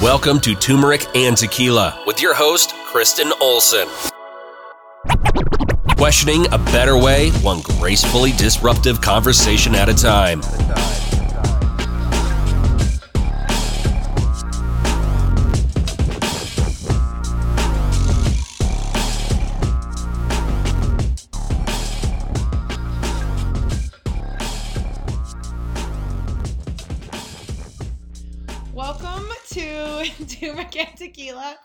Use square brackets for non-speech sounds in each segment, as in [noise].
Welcome to Turmeric and Tequila with your host, Kristen Olson. Questioning a better way, one gracefully disruptive conversation at a time. [laughs] Tequila.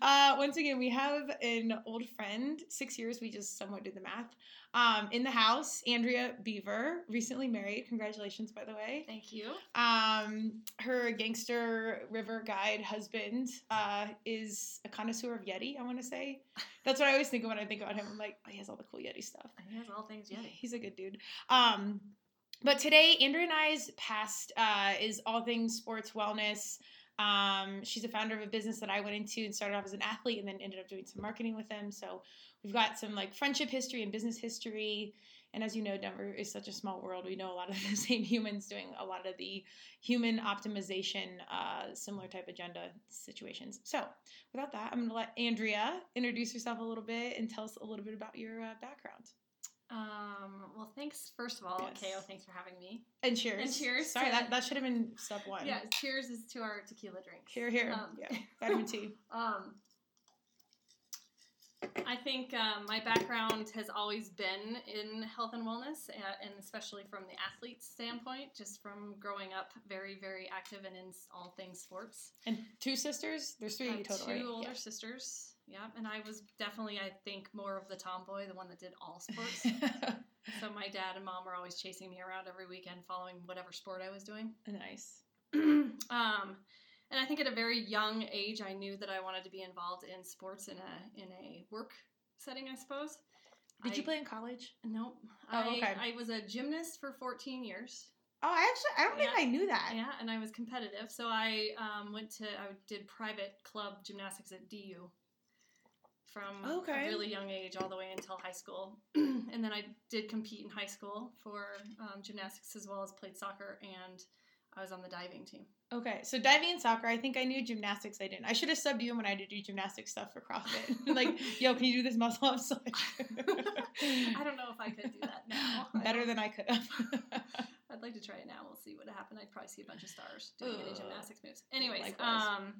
Uh, once again, we have an old friend. Six years, we just somewhat did the math. Um, in the house, Andria Bever, recently married. Congratulations, by the way. Thank you. Um, her gangster river guide husband uh, is a connoisseur of Yeti, I want to say. [laughs] That's what I always think of when I think about him. I'm like, oh, he has all the cool Yeti stuff. He has all things Yeti. He's a good dude. Um, but today, Andria and I's past uh, is all things sports wellness. Um, she's a founder of a business that I went into and started off as an athlete and then ended up doing some marketing with them. So we've got some like friendship history and business history. And as you know, Denver is such a small world. We know a lot of [laughs] the same humans doing a lot of the human optimization, uh, similar type agenda situations. So without that, I'm going to let Andria introduce herself a little bit and tell us a little bit about your uh, background. Um, well, thanks, first of all, Yes. KO, thanks for having me. And cheers. And cheers Sorry, that, that should have been step one. Yeah, cheers is to our tequila drinks. Here, here. Um, yeah. [laughs] Vitamin T. Um, I think um, my background has always been in health and wellness, uh, and especially from the athlete standpoint, just from growing up very, very active and in all things sports. And two sisters? There's three I of you have total, two right? older Yeah. sisters. Yeah, and I was definitely, I think, more of the tomboy, the one that did all sports. [laughs] so my dad and mom were always chasing me around every weekend, following whatever sport I was doing. [clears throat] nice. [clears throat] um, and I think at a very young age, I knew that I wanted to be involved in sports in a in a work setting, I suppose. Did you play in college? Nope. Oh, I, okay. I was a gymnast for 14 years. Oh, I actually, I don't think I knew that. Yeah, and I was competitive. So I um, went to, I did private club gymnastics at DU from Okay. a really young age all the way until high school. [clears throat] and then I did compete in high school for um, gymnastics as well as played soccer, and I was on the diving team. Okay, so diving and soccer, I think I knew gymnastics. I didn't. I should have subbed you in when I had to do gymnastics stuff for CrossFit. [laughs] [laughs] like, yo, can you do this muscle up? So [laughs] I don't know if I could do that now. Better don't- than I could have. I'd like to try it now. We'll see what happened. I'd probably see a bunch of stars doing any gymnastics moves. Anyways, Likewise. um,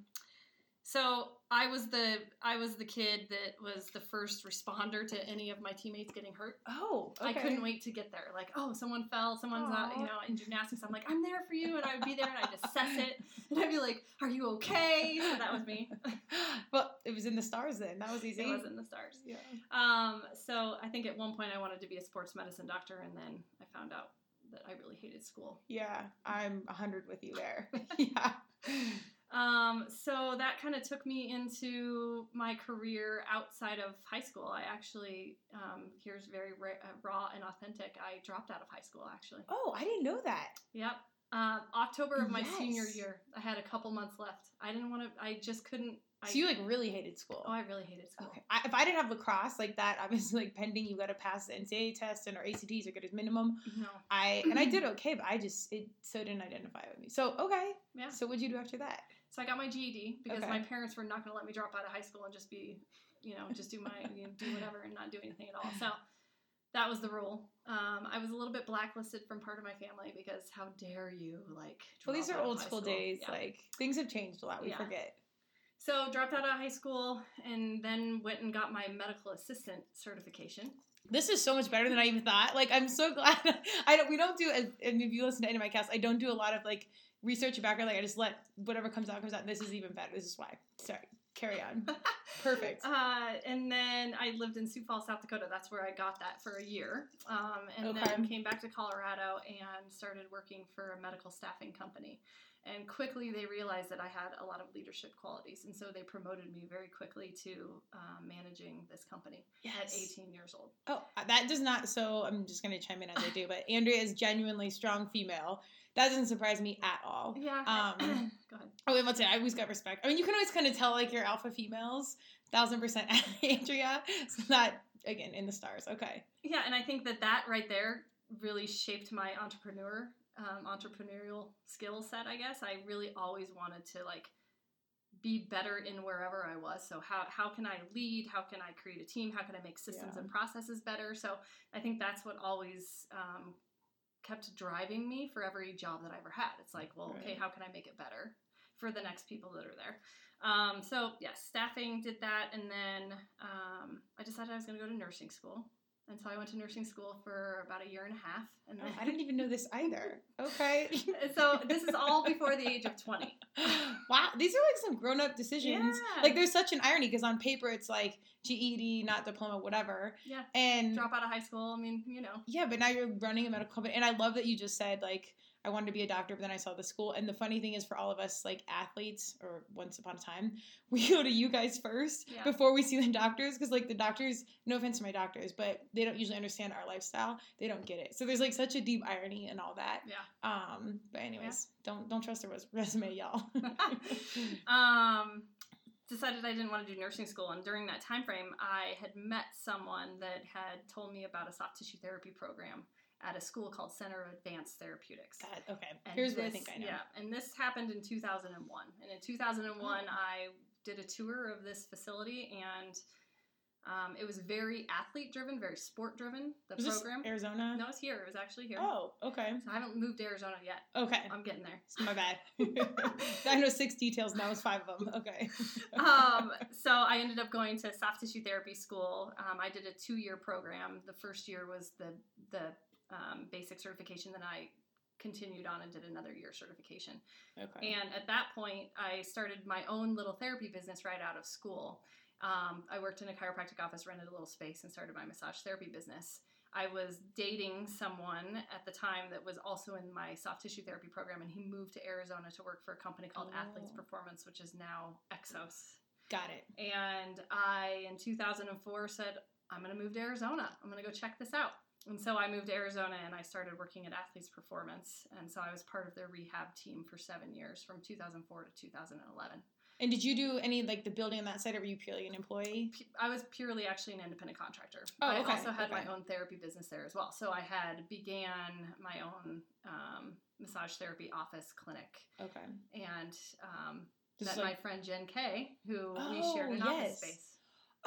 so I was the I was the kid that was the first responder to any of my teammates getting hurt. oh, okay. I couldn't wait to get there. Like, oh, someone fell, someone's not, you know, in gymnastics. I'm like, I'm there for you, and I would be there, and I'd assess it, [laughs] and I'd be like, Are you okay? So that was me. [laughs] well, it was in the stars then. That was easy. it was in the stars. Yeah. Um, so I think at one point I wanted to be a sports medicine doctor, and then I found out that I really hated school. Yeah, I'm 100 with you there. [laughs] yeah. Um, so that kind of took me into my career outside of high school. I actually, um, here's very ra- uh, raw and authentic. I dropped out of high school actually. Oh, I didn't know that. Yep. Um, October of my senior year, I had a couple months left. I didn't want to. I just couldn't. I, So you like really hated school. Oh, I really hated school. Okay. I, if I didn't have lacrosse like that, obviously like pending, you got to pass the NCAA test and or ACTs or get as minimum. No. I and I [clears throat] did okay, but I just it so didn't identify with me. So okay. Yeah. So what'd you do after that? So I got my GED because Okay. my parents were not going to let me drop out of high school and just be, you know, just do my [laughs] you know, do whatever and not do anything at all. So that was the rule. Um, I was a little bit blacklisted from part of my family because how dare you like? Well, these are old school school. days. Yeah. Like things have changed a lot. We Yeah. forget. So dropped out of high school and then went and got my medical assistant certification. This is so much better than I even thought. Like I'm so [laughs] glad. I don't. We don't do. as- And if you listen to any of my casts, I don't do a lot of like research background. Like I just let whatever comes out comes out. This is even better. This is why. Sorry. Carry on. [laughs] Perfect. Uh, and then I lived in Sioux Falls, South Dakota. That's where I got that for a year. Um, and Okay. then came back to Colorado and started working for a medical staffing company. And quickly they realized that I had a lot of leadership qualities. And so they promoted me very quickly to um, managing this company at 18 years old. Oh, that does not. So I'm just going to chime in as I do, but Andria is genuinely strong female. That doesn't surprise me at all. Yeah. [clears throat] Um, Go ahead. Oh, wait, what's it? I always got respect. I mean, you can always kind of tell like your alpha females, thousand percent [laughs] Andria. It's not again in the stars. Okay. Yeah, and I think that that right there really shaped my entrepreneur, um, entrepreneurial skill set. I guess I really always wanted to like be better in wherever I was. So how how can I lead? How can I create a team? How can I make systems Yeah. and processes better? So I think that's what always um, kept driving me for every job that I ever had. It's like, well, okay, how can I make it better for the next people that are there? Um, so yes, staffing did that, and then um, I decided I was going to go to nursing school, and so I went to nursing school for about a year and a half, and Oh, then I didn't even know this either. [laughs] Okay. so this is all before the age of twenty. [laughs] wow, these are like some grown up decisions. Yeah. Like there's such an irony because on paper it's like GED, not diploma, whatever. Yeah. And Drop out of high school. I mean, you know. yeah, but now you're running a medical company. And I love that you just said like I wanted to be a doctor, but then I saw the school. And the funny thing is for all of us like athletes or once upon a time, [laughs] we go to you guys first Yeah. before we see the doctors because like the doctors, no offense to my doctors, but they don't usually understand our lifestyle. They don't get it. So there's like such a deep irony and all that. Yeah. Um, but anyways, don't don't trust the res- resume, y'all. [laughs] um, decided I didn't want to do nursing school, and during that time frame, I had met someone that had told me about a soft tissue therapy program at a school called Center of Advanced Therapeutics. God, okay. And Here's what I this- think I know. Yeah, and this happened in 2001. And in 2001, Oh. I did a tour of this facility, and um, it was very athlete driven, very sport driven. The Was this program. Arizona? No, it's here. It was actually here. Oh, okay. So I haven't moved to Arizona yet. Okay. I'm getting there. [laughs] My bad. [laughs] I know six details now. It's five of them. Okay. [laughs] um, so I ended up going to soft tissue therapy school. Um, I did a two year program. The first year was the the um, basic certification. Then I continued on and did another year certification. okay. And at that point, I started my own little therapy business right out of school. Um, I worked in a chiropractic office, rented a little space, and started my massage therapy business. I was dating someone at the time that was also in my soft tissue therapy program, and he moved to Arizona to work for a company called Athletes Oh. Performance, which is now Exos. Got it. And I, in 2004, said, I'm going to move to Arizona. I'm going to go check this out. And so I moved to Arizona and I started working at Athletes Performance. And so I was part of their rehab team for seven years from 2004 to 2011. And did you do any like the building on that side, or were you purely an employee? I was purely actually an independent contractor. Oh, okay. I also had okay. my own therapy business there as well. So I had began my own um, massage therapy office clinic. Okay. And um, met like- my friend Jen Kay, who we Oh, shared an yes. office space.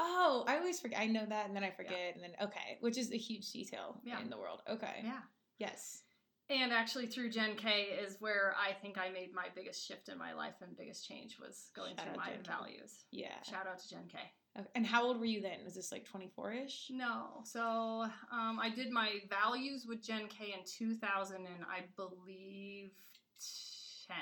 Oh, I always forget. I know that, and then I forget, and then okay, which is a huge detail Yeah. in the world. Okay. Yeah. Yes. And actually, through Jen K is where I think I made my biggest shift in my life and biggest change was going Shout through my Jen K. values. Yeah. Shout out to Jen K. Okay. And how old were you then? Was this like twenty four ish? No, so um, I did my values with Jen K in 2000, and I believe 10.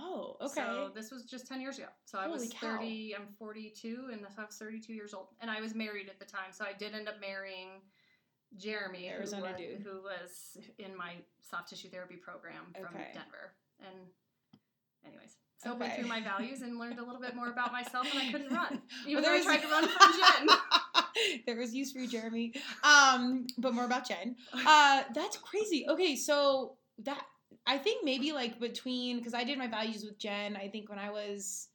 Oh, okay. So this was just 10 years ago. So I Holy was cow. 30, I'm 42, and I was 32 years old. And I was married at the time. So I did end up marrying Jeremy, Arizona who, was, who was in my soft tissue therapy program from Okay. Denver. And, anyways, so went through my values and learned a little bit more about myself, and I couldn't [laughs] run. Even Well, though I tried to run from Jen. [laughs] there was use for you, Jeremy. Um, but more about Jen. Uh, that's crazy. Okay, so that I think maybe like between because I did my values with Jen. I think when I was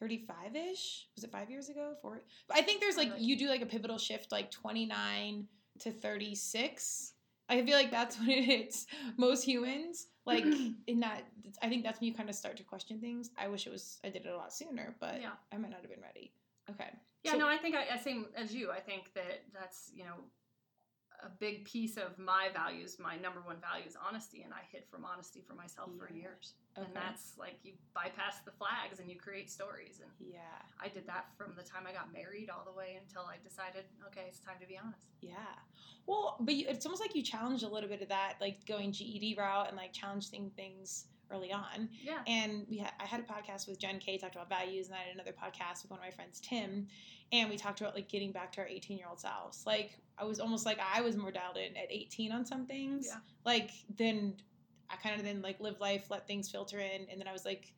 thirty-five ish. Was it five years ago? Four. But I think there's like you do like a pivotal shift like twenty-nine to thirty-six. I feel like that's [laughs] when it hits most humans. Like [clears throat] in that, I think that's when you kind of start to question things. I wish it was I did it a lot sooner, but Yeah. I might not have been ready. Okay. Yeah, So- no, I think I, I same as you. I think that that's you know a big piece of my values. My number one value is honesty, and I hid from honesty for myself for years. Okay. And that's like you bypass the flags and you create stories. And yeah. I did that from the time I got married all the way until I decided, okay, it's time to be honest. Yeah. Well, but you, it's almost like you challenged a little bit of that, like going GED route and like challenging things early on. Yeah. And we had I had a podcast with Jen K talked about values, and I had another podcast with one of my friends Tim, and we talked about like getting back to our 18 year old selves. Like I was almost like I was more dialed in at 18 on some things. Yeah. Like then I kind of then like live life, let things filter in, and then I was like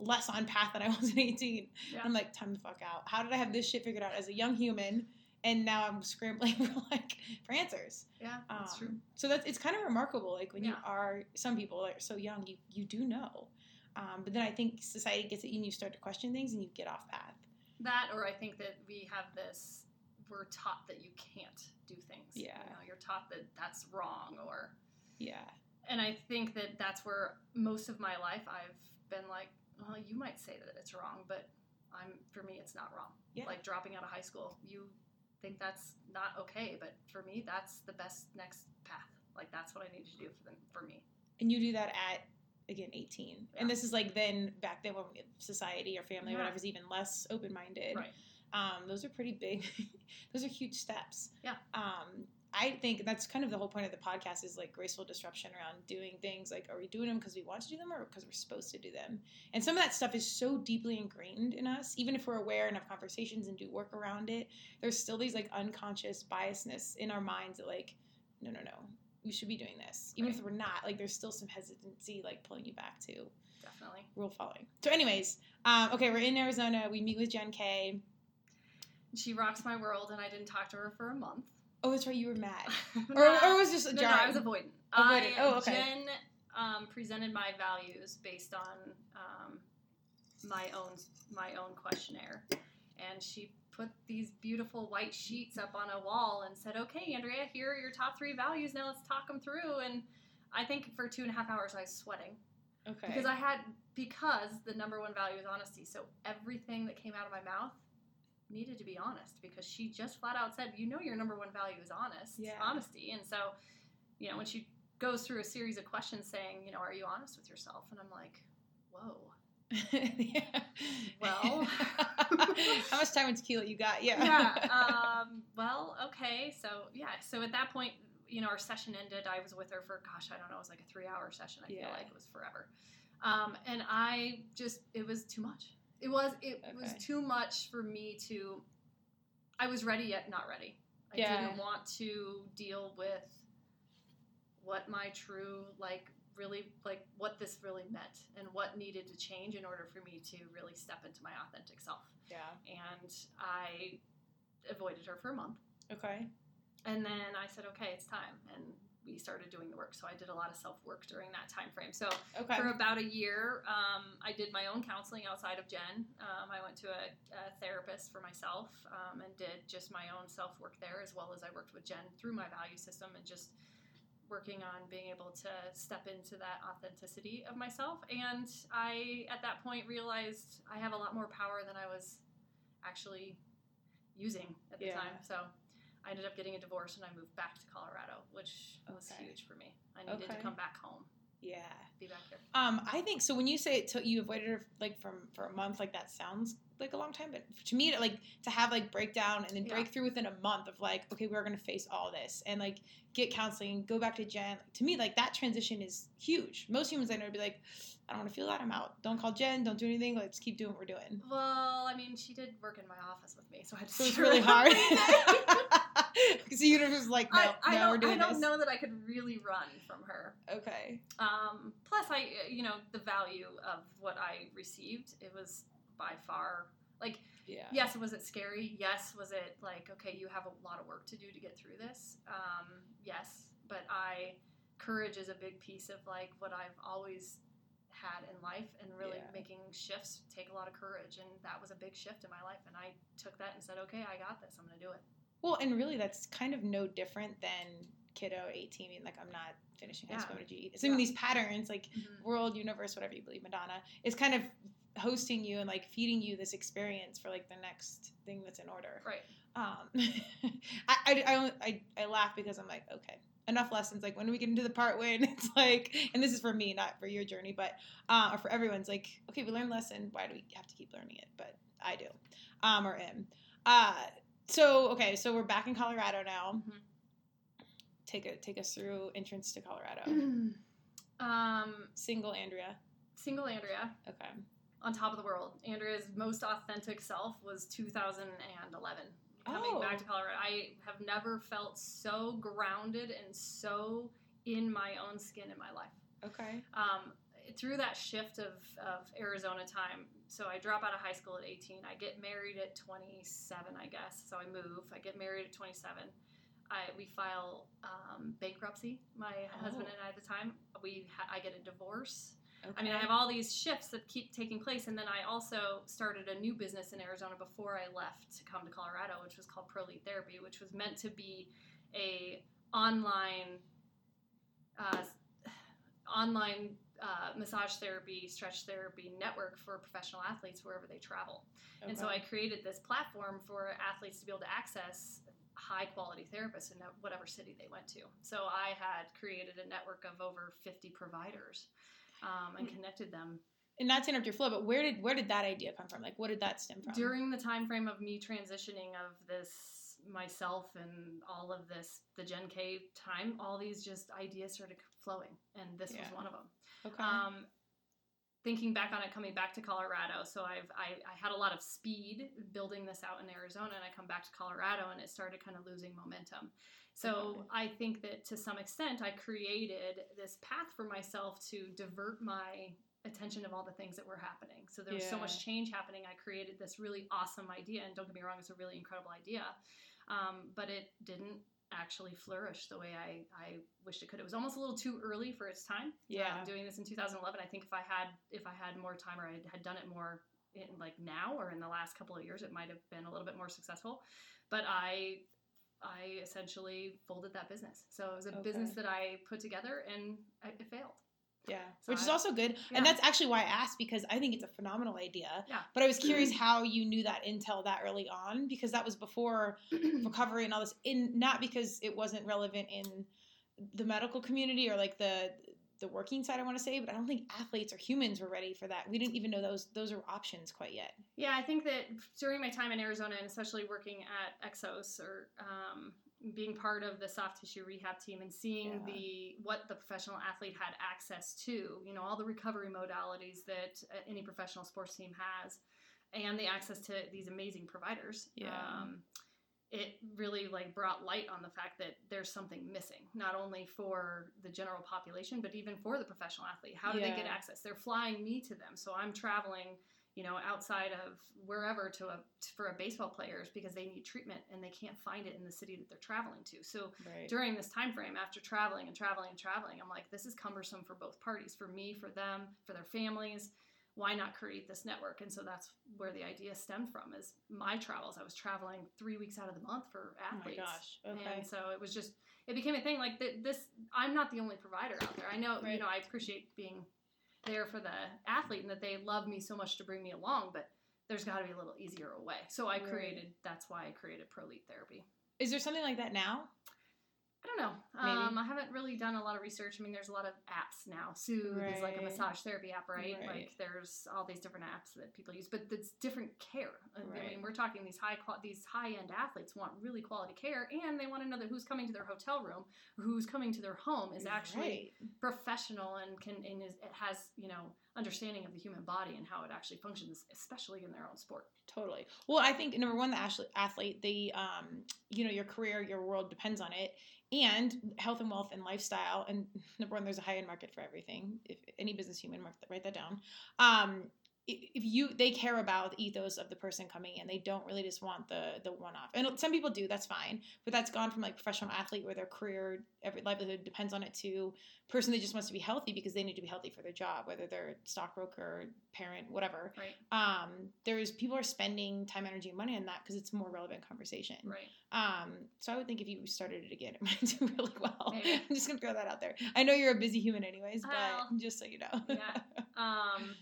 less on path than I [laughs] was at 18. Yeah. I'm like time to fuck out. How did I have this shit figured out as a young human? And now I'm scrambling [laughs] for like for answers. Yeah, that's true. Um, So that's it's kind of remarkable. Like when you are some people are so young, you you do know, um, but then I think society gets it and you start to question things and you get off path. That, or I think that we have this, we're taught that you can't do things. Yeah. You know, you're taught that that's wrong or Yeah, and I think that that's where most of my life I've been like, well, you might say that it's wrong, but I'm for me, it's not wrong. Yeah. Like dropping out of high school, you think that's not okay, but for me, that's the best next path. Like that's what I need to do for them for me. And you do that at again 18. Yeah. And this is like then back then when society or family or whatever is even less open minded. Right. Um, those are pretty big. [laughs] those are huge steps. Yeah. Um, I think that's kind of the whole point of the podcast is like graceful disruption around doing things. Like, are we doing them because we want to do them or because we're supposed to do them? And some of that stuff is so deeply ingrained in us, even if we're aware and have conversations and do work around it. There's still these like unconscious biasness in our minds that like, no, no, no, you should be doing this, even if we're not. Like, there's still some hesitancy like pulling you back to Definitely. rule following. So, anyways, um, okay, we're in Arizona. We meet with Jen K. She rocks my world, and I didn't talk to her for a month. Oh, that's right, you were mad. [laughs] Or, or it was just a no, no. I was avoidant. Avoidant. I, Oh, okay. Jen um, presented my values based on um, my own my own questionnaire, and she put these beautiful white sheets up on a wall and said, "Okay, Andria, here are your top three values. Now let's talk them through." And I think for two and a half hours I was sweating okay. because I had because the number one value is honesty. So everything that came out of my mouth needed to be honest because she just flat out said, "You know, your number one value is honest, Yeah. honesty." And so, you know, when she goes through a series of questions saying, "You know, are you honest with yourself?" and I'm like, "Whoa." [laughs] Yeah. Well. [laughs] how much time and tequila you got? Yeah. yeah. [laughs] Um, well, okay. So yeah. So at that point, you know, our session ended. I was with her for gosh, I don't know. It was like a three-hour session. I Yeah. feel like it was forever. Um, and I just, it was too much. It was, it was too much for me to. I was ready yet not ready. I Yeah. didn't want to deal with what my true like really like what this really meant and what needed to change in order for me to really step into my authentic self yeah. and I avoided her for a month. Okay. And then I said, okay, it's time. And we started doing the work. So I did a lot of self work during that time frame. So Okay. for about a year, um, I did my own counseling outside of Jen. Um, I went to a, a therapist for myself um, and did just my own self work there, as well as I worked with Jen through my value system and just working on being able to step into that authenticity of myself. And I, at that point, realized I have a lot more power than I was actually using at the Yeah. time. So I ended up getting a divorce and I moved back to Colorado, which was huge for me. I needed Okay. to come back home, yeah. be back here. Um, I think so. When you say it took you avoided her like from for a month, like that sounds like a long time. But to me, to, like to have like breakdown and then Yeah. break through within a month of like, okay, we're gonna face all this and like get counseling, go back to Jen. to me, like that transition is huge. Most humans I know would be like, I don't want to feel that. I'm out. Don't call Jen. Don't do anything. Let's keep doing what we're doing. Well, I mean, she did work in my office with me, so I had to So it's really hard. [laughs] [laughs] [laughs] Because the universe is like, no, I, I no, don't, we're doing this. I don't this. know that I could really run from her. Okay. Um, plus, I, you know, the value of what I received, it was by far like, Yeah. yes, was it scary? Yes, was it like, okay, you have a lot of work to do to get through this? Um, yes, but I, courage is a big piece of like what I've always had in life, and really Yeah. making shifts take a lot of courage, and that was a big shift in my life, and I took that and said, okay, I got this, I'm gonna do it. Well, and really, that's kind of no different than kiddo 18 being like, I'm not finishing high Yeah. school. To Assuming Yeah. these patterns, like world, universe, whatever you believe, Madonna, is kind of hosting you and like feeding you this experience for like the next thing that's in order. Right. Um, [laughs] I, I, I, I, I laugh because I'm like, okay, enough lessons. Like when do we get into the part when [laughs] it's like, and this is for me, not for your journey, but uh, or for everyone's like, okay, we learned lesson. Why do we have to keep learning it? But I do, um, or am. Uh, so okay, so we're back in Colorado now. Mhm. Take a take us through entrance to Colorado. [clears throat] um, Single Andria. single Andria Okay. on top of the world. Andria's most authentic self was 2011. Coming Oh. back to Colorado, I have never felt so grounded and so in my own skin in my life. Okay. Um, through that shift of, of Arizona time, so I drop out of high school at 18. I get married at 27, I guess. So I move. I get married at 27. I we file um, bankruptcy. My husband Oh. and I at the time. We ha- I get a divorce. okay. I mean, I have all these shifts that keep taking place, and then I also started a new business in Arizona before I left to come to Colorado, which was called Prolete Therapy, which was meant to be a online, uh, [sighs] online uh, massage therapy, stretch therapy network for professional athletes wherever they travel. And so I created this platform for athletes to be able to access high quality therapists in whatever city they went to. So I had created a network of over 50 providers um, and connected them. And not to interrupt your flow, but where did where did that idea come from? Like, what did that stem from? During the time frame of me transitioning of this myself and all of this, the Jen K time, all these just ideas started flowing, and this Yeah. was one of them. Okay. Um, thinking back on it, coming back to Colorado, so I've I, I had a lot of speed building this out in Arizona, and I come back to Colorado, and it started kind of losing momentum. So Okay. I think that to some extent, I created this path for myself to divert my attention of all the things that were happening. So there was so much change happening. I created this really awesome idea, and don't get me wrong, it's a really incredible idea, um, but it didn't actually flourish the way I, I wished it could. It was almost a little too early for its time. Yeah. Um, doing this in 2011, I think if I had if I had more time or I had done it more in like now or in the last couple of years, it might have been a little bit more successful. But I I essentially folded that business. So it was a business that I put together and I, it failed. Yeah, So which is also good, Yeah. and that's actually why I asked because I think it's a phenomenal idea. Yeah. But I was curious how you knew that intel that early on because that was before [clears throat] recovery and all this. In not because it wasn't relevant in the medical community or like the the working side. I want to say, but I don't think athletes or humans were ready for that. We didn't even know those those are options quite yet. Yeah, I think that during my time in Arizona, and especially working at Exos or um, being part of the soft tissue rehab team and seeing Yeah. the what the professional athlete had access to, you know, all the recovery modalities that uh, any professional sports team has, and the access to these amazing providers. Yeah. Um, it really like brought light on the fact that there's something missing not only for the general population but even for the professional athlete how do they get access they're flying me to them so i'm traveling you know outside of wherever to a for a baseball players because they need treatment and they can't find it in the city that they're traveling to so Right. during this time frame after traveling and traveling and traveling i'm like this is cumbersome for both parties for me for them for their families why not create this network and so that's where the idea stemmed from is my travels i was traveling three weeks out of the month for Oh my athletes gosh. Okay. and so it was just it became a thing like th- this i'm not the only provider out there i know Right. you know i appreciate being there for the athlete and that they love me so much to bring me along but there's got to be a little easier way. So i created that's why i created prolete therapy. Is there something like that now? I don't know. Um, I haven't really done a lot of research. I mean, there's a lot of apps now. Soothe is like a massage therapy app, right? Right. Like there's all these different apps that people use, but it's different care. I mean, we're talking these high qual- these high end athletes want really quality care, and they want to know that who's coming to their hotel room, who's coming to their home is actually Right. professional and can and is it has you know understanding of the human body and how it actually functions, especially in their own sport. Totally. Well, I think number one, the athlete, athlete, the um, you know, your career, your world depends on it, and health and wealth and lifestyle. And [laughs] number one, there's a high end market for everything. If any business human, write that down. Um, if you they care about the ethos of the person coming in, they don't really just want the the one off. And some people do, that's fine. But that's gone from like professional athlete where their career, every livelihood depends on it to person that just wants to be healthy because they need to be healthy for their job, whether they're stockbroker, parent, whatever Right. um, there's people are spending time, energy, and money on that because it's a more relevant conversation. Right. Um, so I would think if you started it again, it [laughs] might do really well. Maybe. I'm just gonna throw that out there. I know you're a busy human, anyways, but Well, just so you know. yeah. [laughs] Um,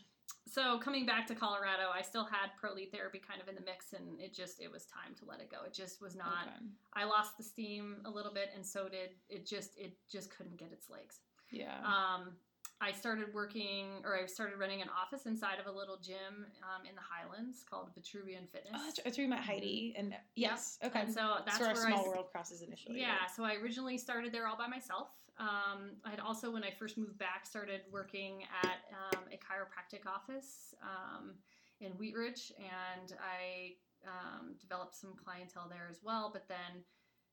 so coming back to Colorado, I still had Prolete therapy kind of in the mix, and it just it was time to let it go. It just was not. Okay. I lost the steam a little bit, and so did it. Just it just couldn't get its legs. Yeah. Um, I started working, or I started running an office inside of a little gym um, in the Highlands called Vitruvian Fitness. oh, that's, that's where you met Heidi, and yes, okay. And so that's that's where where our I small s- world crosses initially. Yeah, right? so I originally started there all by myself. Um, I had also, when I first moved back, started working at um, a chiropractic office um, in Wheat Ridge, and I um, developed some clientele there as well. But then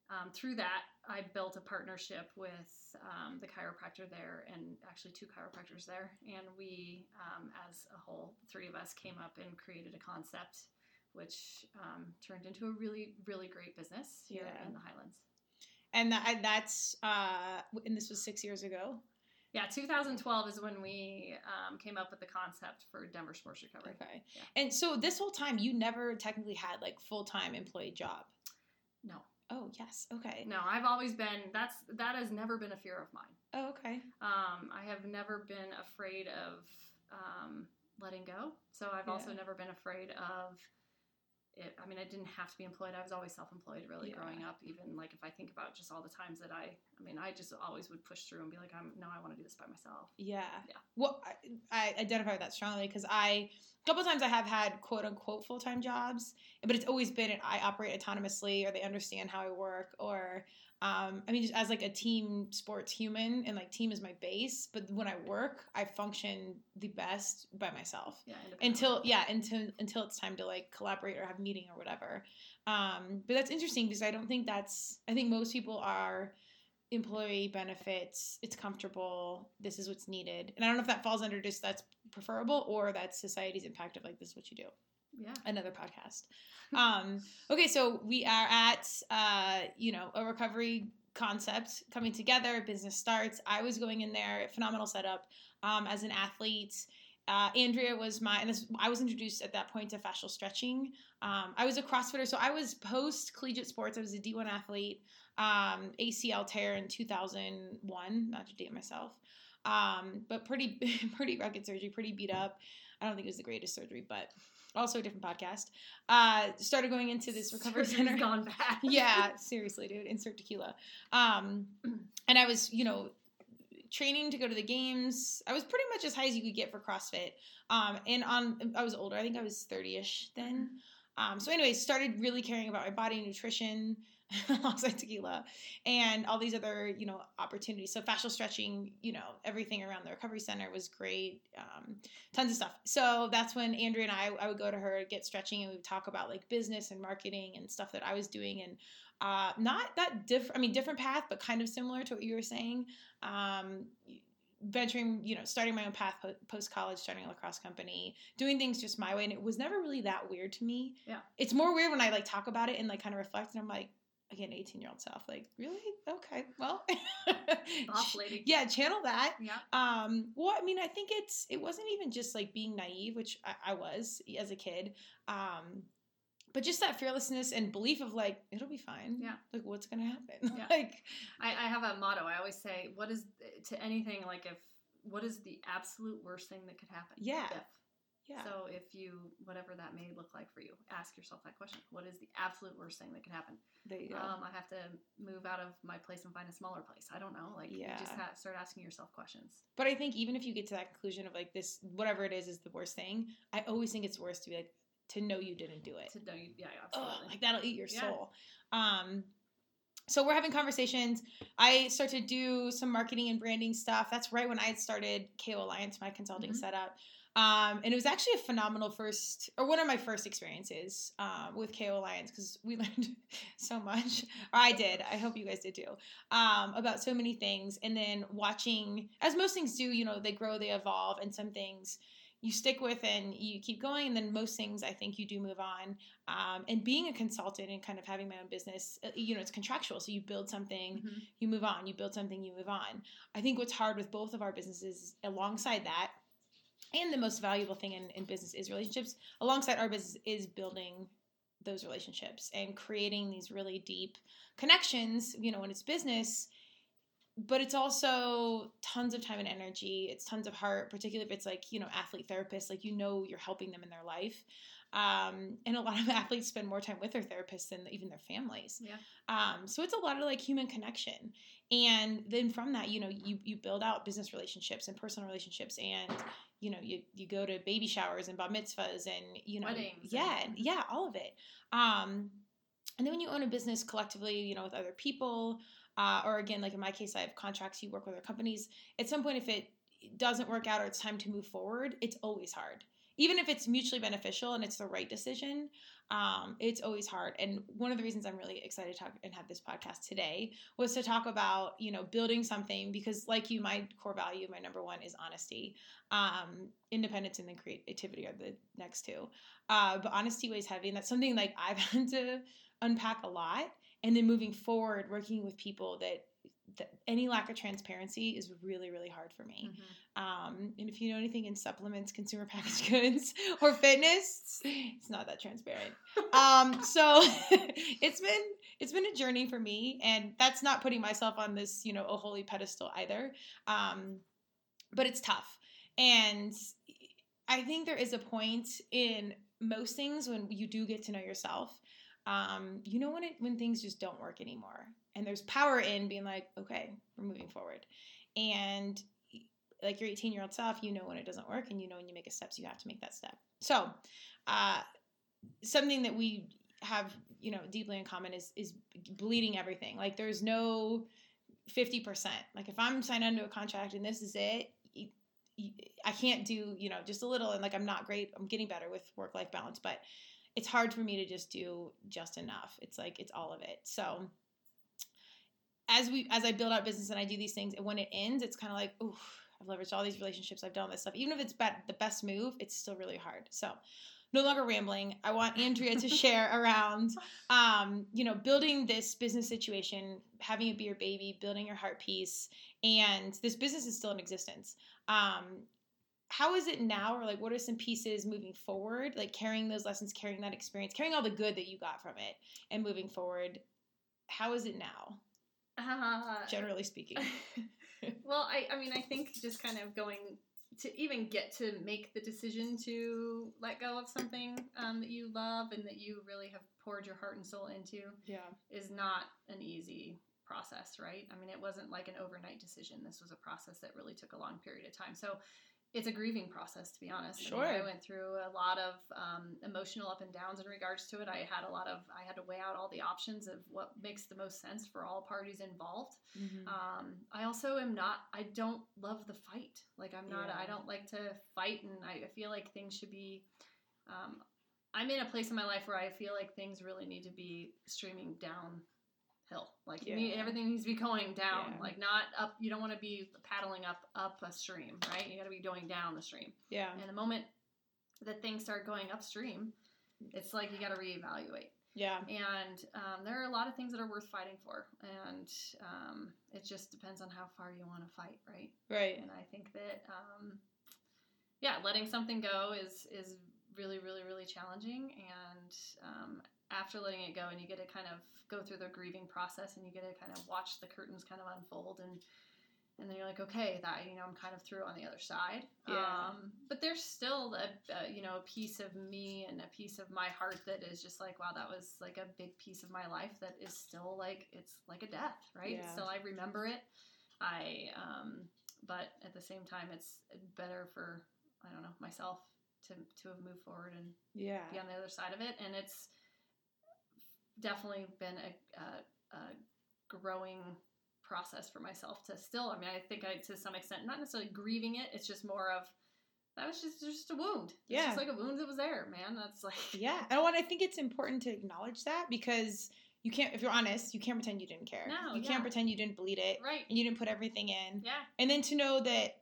um, through that, I built a partnership with um, the chiropractor there, and actually two chiropractors there, and we, um, as a whole, three of us came up and created a concept. Which um, turned into a really, really great business here Yeah. in the Highlands. And that, that's uh, and this was six years ago. Yeah, 2012 is when we um, came up with the concept for Denver Sports Recovery. Okay. Yeah. And so this whole time, you never technically had like full time employee job. No, Oh yes. Okay. no, I've always been that's that has never been a fear of mine Oh, okay. Um, I have never been afraid of um, letting go. So I've also never been afraid of it. I mean, I didn't have to be employed. I was always self-employed, really, Yeah. growing up. Even like if I think about just all the times that I, I mean, I just always would push through and be like, I'm no, I want to do this by myself. Yeah. Yeah. Well, I, I identify with that strongly because I, a couple times I have had quote unquote full time jobs, but it's always been I operate autonomously or they understand how I work or, um, I mean, just as like a team sports human and like team is my base. But when I work, I function the best by myself Yeah. until yeah until until it's time to like collaborate or have a meeting or whatever um but that's interesting because i don't think that's i think most people are employee benefits it's comfortable this is what's needed and i don't know if that falls under just that's preferable or that's society's impact of like this is what you do yeah. another podcast um okay so we are at uh you know a recovery concept coming together business starts i was going in there phenomenal setup um as an athlete uh, Andria was my, and this, I was introduced at that point to fascial stretching. Um, I was a CrossFitter, so I was post collegiate sports. I was a D1 athlete, um, ACL tear in 2001, not to date myself, um, but pretty, [laughs] pretty rugged surgery, pretty beat up. I don't think it was the greatest surgery, but also a different podcast. Uh, started going into this [laughs] recovery Surgery's center. gone bad. [laughs] yeah, seriously, dude, insert tequila. Um, [clears throat] and I was, you know, training to go to the games. I was pretty much as high as you could get for CrossFit. Um, and on, I was older. I think I was thirty ish then. Um, so, anyway, started really caring about my body, nutrition, [laughs] alongside tequila, and all these other, you know, opportunities. So, fascial stretching, you know, everything around the recovery center was great. Um, tons of stuff. So that's when Andria and I, I would go to her get stretching, and we would talk about like business and marketing and stuff that I was doing, and uh, not that different. I mean, different path, but kind of similar to what you were saying. Um, venturing, you know, starting my own path post college, starting a lacrosse company, doing things just my way, and it was never really that weird to me. Yeah. it's more weird when I like talk about it and like kind of reflect, and I'm like, again, 18 year old self, like, really? Okay, well, Boss [laughs] lady. yeah, channel that. Yeah. Um, well, I mean, I think it's it wasn't even just like being naive, which I, I was as a kid. Um, but just that fearlessness and belief of like it'll be fine. Yeah. Like what's gonna happen? [laughs] Yeah. like I, I have a motto. I always say, "What is to anything like if what is the absolute worst thing that could happen?" Yeah. Yeah. So if you whatever that may look like for you, ask yourself that question: What is the absolute worst thing that could happen? there you go. Um, I have to move out of my place and find a smaller place. I don't know. Like Yeah. you just ha- start asking yourself questions. but I think even if you get to that conclusion of like this, whatever it is, is the worst thing. I always think it's worse to be like to know you didn't do it. To know you, yeah, Ugh, absolutely. like that'll eat your Yeah. soul. Um, so we're having conversations. I start to do some marketing and branding stuff. That's right when I started KO Alliance, my consulting Mhm. setup. Um, and it was actually a phenomenal first, or one of my first experiences um, with KO Alliance because we [laughs] learned so much. Or I did. I hope you guys did too. Um, about so many things. And then watching, as most things do, you know, they grow, they evolve, and some things you stick with and you keep going. And then most things I think you do move on. Um, and being a consultant and kind of having my own business, uh, you know, it's contractual. So you build something, Mhm. you move on. You build something, you move on. I think what's hard with both of our businesses, alongside that, and the most valuable thing in, in business is relationships. Alongside our business is building those relationships and creating these really deep connections. You know, when it's business, but it's also tons of time and energy. It's tons of heart, particularly if it's like you know athlete therapists. Like you know, you're helping them in their life. Um, and a lot of [laughs] athletes spend more time with their therapists than even their families. Yeah. Um, so it's a lot of like human connection. And then from that, you know, you, you build out business relationships and personal relationships and, you know, you, you go to baby showers and bat mitzvahs and, you know, Weddings yeah, and- yeah, all of it. Um, and then when you own a business collectively, you know, with other people, uh, or again, like in my case, I have contracts, you work with other companies. At some point, if it doesn't work out or it's time to move forward, it's always hard. Even if it's mutually beneficial and it's the right decision, um, it's always hard. And one of the reasons I'm really excited to talk and have this podcast today was to talk about, you know, building something because, like you, my core value, my number one is honesty. Um, independence and then creativity are the next two. Uh, but honesty weighs heavy, and that's something like [laughs] I've had to unpack a lot. And then moving forward, working with people that, any lack of transparency is really, really hard for me. Mhm. Um, and if you know anything in supplements, consumer [laughs] packaged goods, or fitness, it's not that transparent. Um, so [laughs] it's been it's been a journey for me, and that's not putting myself on this you know a holy pedestal either. Um, but it's tough, and I think there is a point in most things when you do get to know yourself. Um, you know when it when things just don't work anymore, and there's power in being like, okay, we're moving forward, and like your 18 year old self, you know when it doesn't work, and you know when you make a steps, you have to make that step. So, uh, something that we have, you know, deeply in common is is bleeding everything. Like there's no 50%. Like if I'm signed onto a contract and this is it, I can't do, you know, just a little and like I'm not great. I'm getting better with work life balance, but it's hard for me to just do just enough. It's like it's all of it. So as we as I build out business and I do these things and when it ends, it's kind of like, ooh, I've leveraged all these relationships, I've done all this stuff. Even if it's be- the best move, it's still really hard. So no longer rambling. I want Andria to [laughs] share around, um, you know, building this business situation, having it be your baby, building your heart piece, and this business is still in existence. Um, how is it now, or like, what are some pieces moving forward, like carrying those lessons, carrying that experience, carrying all the good that you got from it, and moving forward? How is it now? Uh, generally speaking. [laughs] well, I, I mean, I think just kind of going to even get to make the decision to let go of something um, that you love and that you really have poured your heart and soul into yeah. is not an easy process, right? I mean, it wasn't like an overnight decision. This was a process that really took a long period of time. So it's a grieving process to be honest. Sure I, mean, I went through a lot of um, emotional up and downs in regards to it. I had a lot of i had to weigh out all the options of what makes the most sense for all parties involved. Mm-hmm. um, i also am not i don't love the fight. Like i'm not yeah. i don't like to fight and i feel like things should be um, i'm in a place in my life where i feel like things really need to be streaming down hill. Like yeah. need, everything needs to be going down, yeah. like not up. You don't want to be paddling up up a stream, right? You got to be going down the stream. Yeah. And the moment that things start going upstream, it's like you got to reevaluate. Yeah. And um, there are a lot of things that are worth fighting for, and um, it just depends on how far you want to fight, right? Right. And I think that, um, yeah, letting something go is is really, really, really challenging, and um, after letting it go and you get to kind of go through the grieving process and you get to kind of watch the curtains kind of unfold and and then you're like okay that you know i'm kind of through on the other side. Yeah. um, but there's still a, a, you know a piece of me and a piece of my heart that is just like wow that was like a big piece of my life that is still like it's like a death right? Yeah. still i remember it. I um but at the same time it's better for i don't know myself to to have moved forward and yeah. be on the other side of it. And it's definitely been a, a, a growing process for myself to still i mean i think i to some extent not necessarily grieving it it's just more of that was just just a wound. It's yeah. just like a wound that was there man. That's like [laughs] yeah. And I think it's important to acknowledge that because you can't if you're honest you can't pretend you didn't care. No, you yeah. can't pretend you didn't bleed it. Right. And you didn't put everything in. Yeah. And then to know that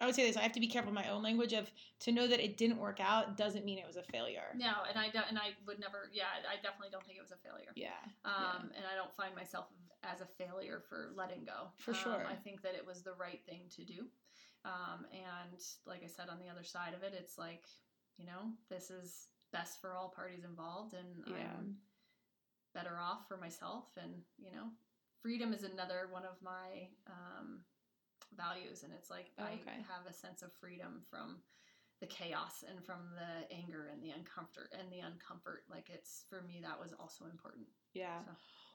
I would say this. I have to be careful with my own language of to know that it didn't work out doesn't mean it was a failure. No, and I and I would never. Yeah, I definitely don't think it was a failure. Yeah. Um, yeah. and I don't find myself as a failure for letting go. For um, sure. I think that it was the right thing to do. Um, and like I said, on the other side of it, it's like you know this is best for all parties involved, and yeah. I'm better off for myself. And you know, freedom is another one of my um, values and it's like oh, okay. I have a sense of freedom from the chaos and from the anger and the uncomfort and the uncomfort. Like it's for me that was also important. Yeah. So.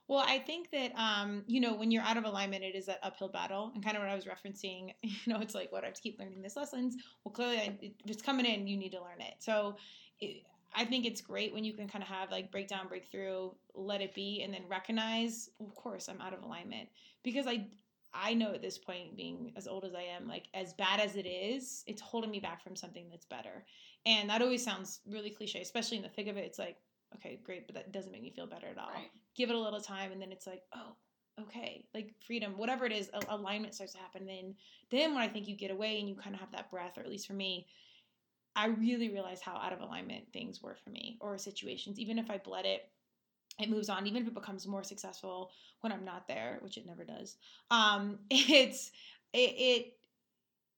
well i think that um you know when you're out of alignment it is that uphill battle. And kind of what i was referencing [laughs] you know it's like what i have to keep learning these lessons? Well clearly I, if it's coming in you need to learn it. So it, I think it's great when you can kind of have like breakdown, breakthrough, let it be, and then recognize, of course, I'm out of alignment. Because I I know at this point, being as old as I am, like as bad as it is, it's holding me back from something that's better. And that always sounds really cliche, especially in the thick of it. It's like, okay, great, but that doesn't make me feel better at all. Right. Give it a little time, and then it's like, oh, okay, like freedom, whatever it is, alignment starts to happen. Then, then when I think you get away and you kind of have that breath, or at least for me, I really realize how out of alignment things were for me or situations. Even if I bled it it moves on even if it becomes more successful when i'm not there which it never does um [laughs] it's it, it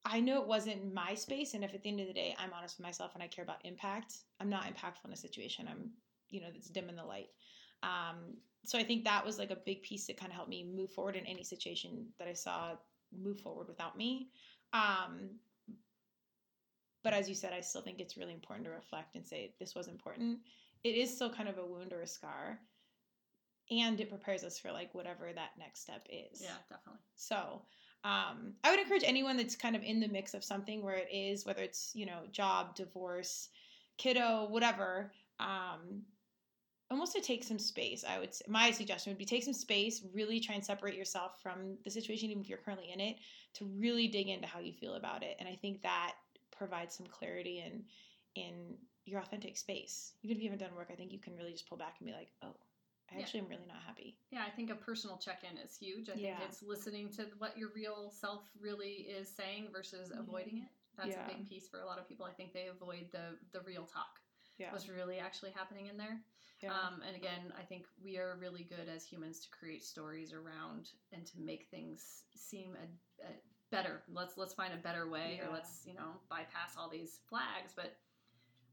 I know it wasn't my space, and if at the end of the day I'm honest with myself and I care about impact, I'm not impactful in a situation. I'm, you know, that's dim in the light. Um, so I think that was like a big piece that kind of helped me move forward in any situation that I saw move forward without me. Um, but as you said, I still think it's really important to reflect and say this was important. It is still kind of a wound or a scar, and it prepares us for like whatever that next step is. Yeah, definitely. So um, I would encourage anyone that's kind of in the mix of something where it is, whether it's, you know, job, divorce, kiddo, whatever, um, almost to take some space. I would say my suggestion would be take some space, really try and separate yourself from the situation, even if you're currently in it, to really dig into how you feel about it. And I think that provides some clarity in in your authentic space. Even if you haven't done work, I think you can really just pull back and be like, oh, I actually am really not happy. Yeah, I think a personal check in is huge. I Yeah. think it's listening to what your real self really is saying versus avoiding it. That's Yeah. a big piece for a lot of people. I think they avoid the the real talk. Yeah. What's really actually happening in there. Yeah. Um, and again, I think we are really good as humans to create stories around and to make things seem a, a better. Let's let's find a better way, Yeah. or let's you know bypass all these flags. But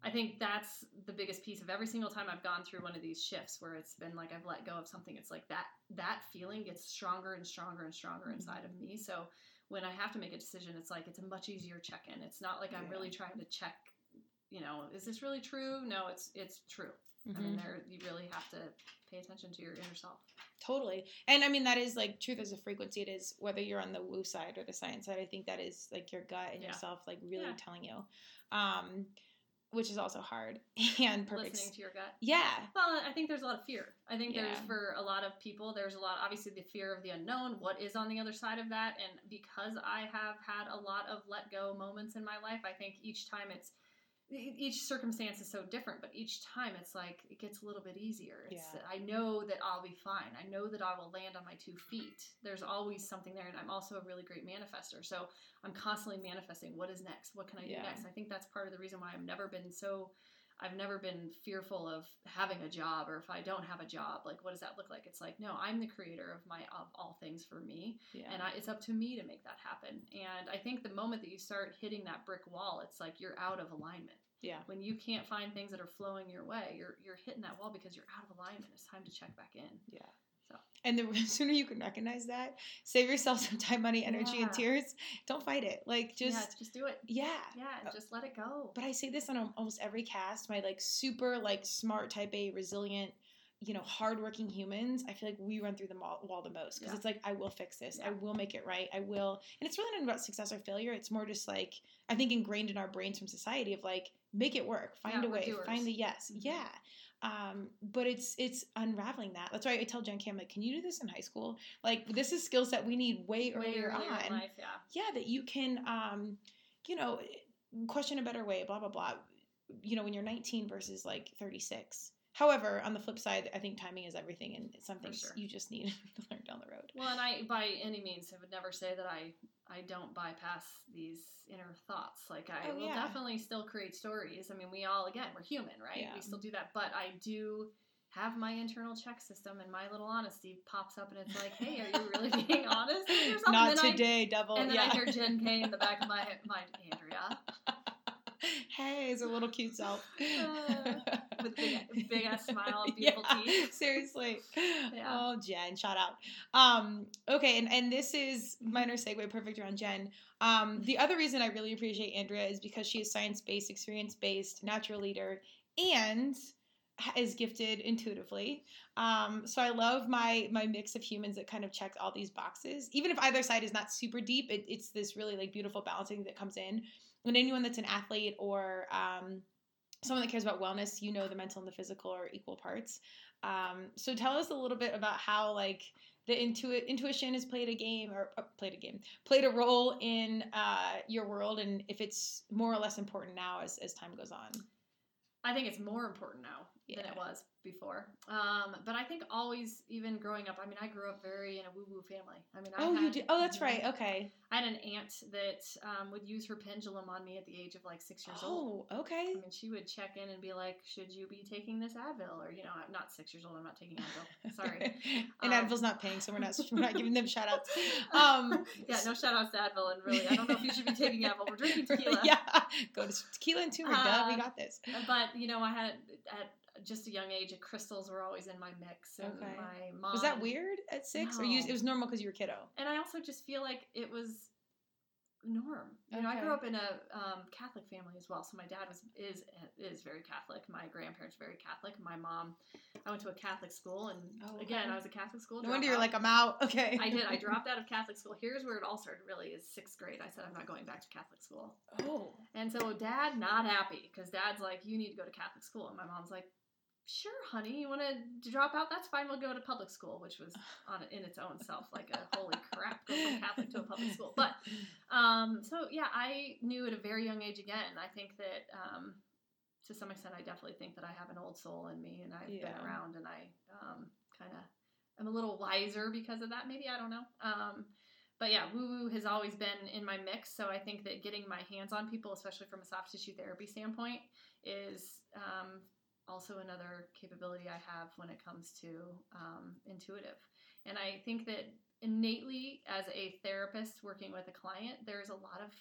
I think that's the biggest piece of every single time I've gone through one of these shifts where it's been like I've let go of something. It's like that that feeling gets stronger and stronger and stronger Mhm. inside of me. So when I have to make a decision, it's like it's a much easier check in. It's not like I'm Yeah. really trying to check. You know, is this really true? No, it's it's true. I mean, Mhm. there you really have to pay attention to your inner self. Totally. And I mean, that is like truth as a frequency. It is whether you're on the woo side or the science side. I think that is like your gut and Yeah. yourself, like really Yeah. telling you, um, which is also hard [laughs] and perfect. Listening to your gut. Yeah. Well, I think there's a lot of fear. I think there's for a lot of people, there's a lot, obviously, the fear of the unknown. What is on the other side of that? And because I have had a lot of let go moments in my life, I think each time it's, each circumstance is so different, but each time it's like it gets a little bit easier. It's, Yeah. I know that I'll be fine. I know that I will land on my two feet. There's always something there, and I'm also a really great manifester. So I'm constantly manifesting. What is next? What can I do Yeah. next? I think that's part of the reason why I've never been so I've never been fearful of having a job or if I don't have a job, like what does that look like? It's like, no, I'm the creator of my of all things for me. Yeah. And I, it's up to me to make that happen. And I think the moment that you start hitting that brick wall, it's like you're out of alignment. yeah. When you can't find things that are flowing your way, you're you're hitting that wall because you're out of alignment. It's time to check back in. Yeah. So. And the [laughs] sooner you can recognize that, save yourself [laughs] some time, money, energy, Yeah. and tears. Don't fight it. Like yeah, just just do it. yeah. Yeah, and just let it go. But I say this on almost every cast. My like super like smart type A, resilient, you know, hardworking humans. I feel like we run through the wall, wall the most because Yeah. it's like I will fix this. I will make it right. I will. And it's really not about success or failure. It's more just like I think ingrained in our brains from society of like make it work, find a way, find the yes, Mhm. yeah. Um, but it's it's unraveling that. That's why I tell Jen K like, can you do this in high school? Like this is skills that we need way Way earlier on in life, yeah. yeah that you can um you know question a better way blah blah blah you know when you're 19 versus like 36 however on the flip side i think timing is everything and it's something sure. you just need [laughs] to learn down the road Well, and I, by any means, I would never say that I, I don't bypass these inner thoughts. Like I Oh, will yeah. definitely still create stories. I mean, we all, again, we're human, right? Yeah. We still do that, but I do have my internal check system, and my little honesty pops up, and it's like, hey, are you really being [laughs] honest not today devil I, and then yeah I hear Jen K in the back of my [laughs] mind, Andria, hey it's a little cute self. Uh, [laughs] with big, big ass smile and [laughs] beautiful Yeah, teeth. seriously. Yeah. oh jen shout out. Um okay and and this is minor segue perfect around jen. Um the other reason i really appreciate andria is because she is science-based experience-based natural leader and is gifted intuitively. Um so i love my my mix of humans that kind of check all these boxes. Even if either side is not super deep it, it's this really like beautiful balancing that comes in and anyone that's an athlete or um someone that cares about wellness, you know the mental and the physical are equal parts. Um, so tell us a little bit about how like the intuit intuition has played a game or uh, played a game, played a role in uh, your world, and if it's more or less important now as as time goes on. I think it's more important now than it was before. Um, but I think always, even growing up, I mean, I grew up very in a woo woo family. I mean, I Oh, had, you do. Oh, that's Mhm. right. Okay. I had an aunt that um, would use her pendulum on me at the age of like six years old. Oh, okay. I mean, she would check in and be like, "Should you be taking this Advil?" Or you know, I'm not six years old. I'm not taking Advil. Sorry. [laughs] and Um, Advil's not paying, so we're not we're not giving them [laughs] shout outs. [laughs] Um, yeah, no shout outs to Advil. And really, I don't know if you should be taking Advil. We're drinking tequila. yeah, go to tequila and turmeric. duh, we Uh, got this. But you know, I had at just a young age, crystals were always in my mix. And Okay. my mom Was that weird at six, or you, it was normal because you were kiddo? and I also just feel like it was norm. You know, I grew up in a um, Catholic family as well. So my dad was is is very Catholic. My grandparents very Catholic. My mom, I went to a Catholic school, and Oh, again. I was a Catholic school. No wonder you're like I'm out. [laughs] Okay. I did. I dropped out of Catholic school. Here's where it all started. Really, is sixth grade. I said I'm not going back to Catholic school. Oh. And so dad not happy because dad's like, you need to go to Catholic school. And my mom's like, sure, honey, you want to drop out? That's fine. We'll go to public school, which was [sighs] on in its own self like a holy crap, go from [laughs] Catholic to a public school. But um, so yeah, I knew at a very young age again. I think that um, to some extent, I definitely think that I have an old soul in me, and I've Yeah. been around, and I um, kind of am a little wiser because of that. Maybe I don't know. Um, but yeah, woo woo has always been in my mix. So I think that getting my hands on people, especially from a soft tissue therapy standpoint, is um, also another capability I have when it comes to um, intuitive. And I think that innately, as a therapist working with a client, there's a lot of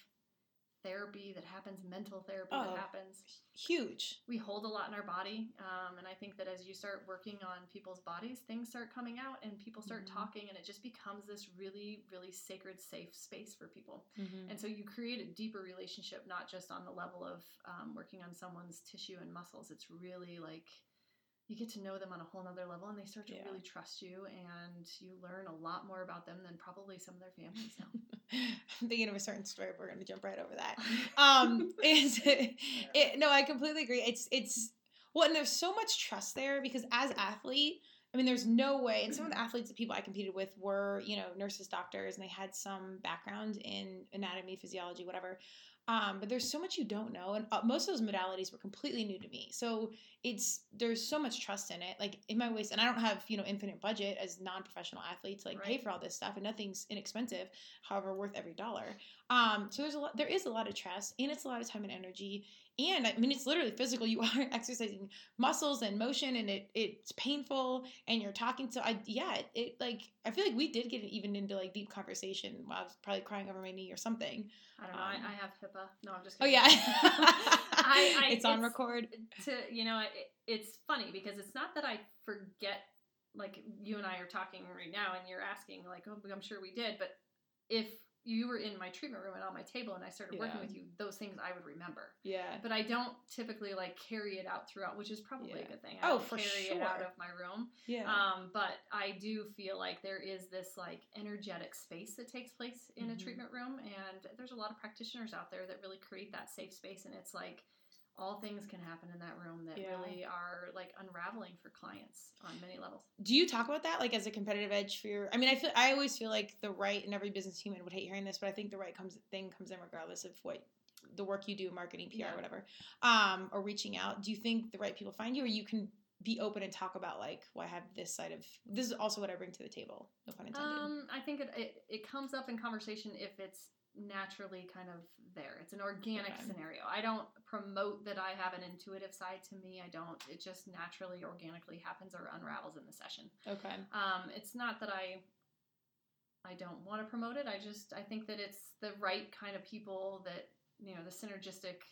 therapy that happens, mental therapy Oh. that happens. Huge. We hold a lot in our body. Um, and I think that as you start working on people's bodies, things start coming out and people start Mhm. talking, and it just becomes this really, really sacred, safe space for people. Mhm. And so you create a deeper relationship, not just on the level of um, working on someone's tissue and muscles. It's really like you get to know them on a whole nother level and they start to Yeah. really trust you and you learn a lot more about them than probably some of their families [laughs] know. I'm thinking of a certain story. but We're gonna jump right over that. [laughs] Um, is it, no, I completely agree. It's it's well, and there's so much trust there because as athlete, I mean, there's no way. And some of the [clears throat] athletes that people I competed with were, you know, nurses, doctors, and they had some background in anatomy, physiology, whatever. Um, but there's so much you don't know, and uh, most of those modalities were completely new to me. So it's there's so much trust in it. Like in my waist, and I don't have you know infinite budget as non-professional athletes like pay for all this stuff, and nothing's inexpensive. However, worth every dollar. Um, so there's a lot. There is a lot of trust, and it's a lot of time and energy. And I mean, it's literally physical. You [laughs] are exercising muscles and motion, and it it's painful. And you're talking to I yeah. It, it like I feel like we did get even into like deep conversation. While I was probably crying over my knee or something. I don't know. I, Um, I have HIPAA. No, I'm just Kidding. Oh yeah, [laughs] [laughs] I- I- it's on it's- record. to you know it, it's funny because it's not that i forget like you and i are talking right now and you're asking like oh i'm sure we did but if you were in my treatment room and on my table and i started working Yeah. with you those things i would remember Yeah. but i don't typically like carry it out throughout which is probably a good thing I Oh, don't for carry it out of my room Yeah. um, but I do feel like there is this like energetic space that takes place in Mhm. a treatment room, and there's a lot of practitioners out there that really create that safe space, and it's like all things can happen in that room that Yeah. really are like unraveling for clients on many levels. Do you talk about that like as a competitive edge for your? I mean, I feel I always feel like the right and every business human would hate hearing this, but I think the right comes thing comes in regardless of what the work you do, marketing, PR, Yeah. whatever, um, or reaching out. Do you think the right people find you, or you can be open and talk about like, well, I have this side of this is also what I bring to the table. No pun intended. Um, I think it, it it comes up in conversation if it's naturally kind of there. It's an organic Okay. scenario. I don't promote that I have an intuitive side to me. I don't. It just naturally, organically happens or unravels in the session. okay. Um, it's not that I I don't want to promote it. I just I think that it's the right kind of people that you know the synergistic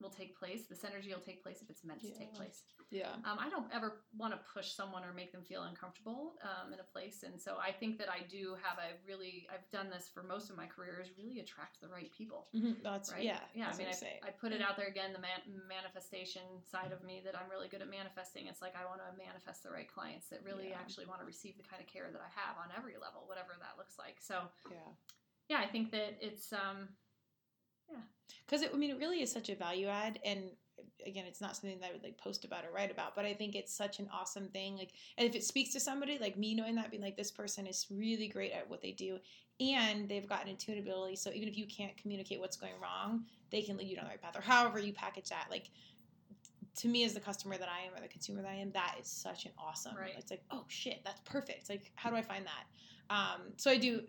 will take place. The synergy will take place if it's meant to take place. Yeah. Um, I don't ever want to push someone or make them feel uncomfortable um, in a place, and so I think that I do have a really I've done this for most of my career is really attract the right people. Mhm. That's Right? yeah. Yeah. I mean, I, say. I put it out there again. The man- manifestation side of me that I'm really good at manifesting. It's like I want to manifest the right clients that really Yeah. actually want to receive the kind of care that I have on every level, whatever that looks like. So yeah. yeah, I think that it's um, because I mean, it really is such a value add, and again, it's not something that I would like post about or write about, but I think it's such an awesome thing. Like, and if it speaks to somebody, like me knowing that, being like, this person is really great at what they do, and they've got an intuitive so even if you can't communicate what's going wrong, they can lead you down the right path, or however you package that. Like, to me as the customer that I am or the consumer that I am, that is such an awesome. Right. It's like, oh shit, that's perfect. Like, how do I find that? Um, so I do.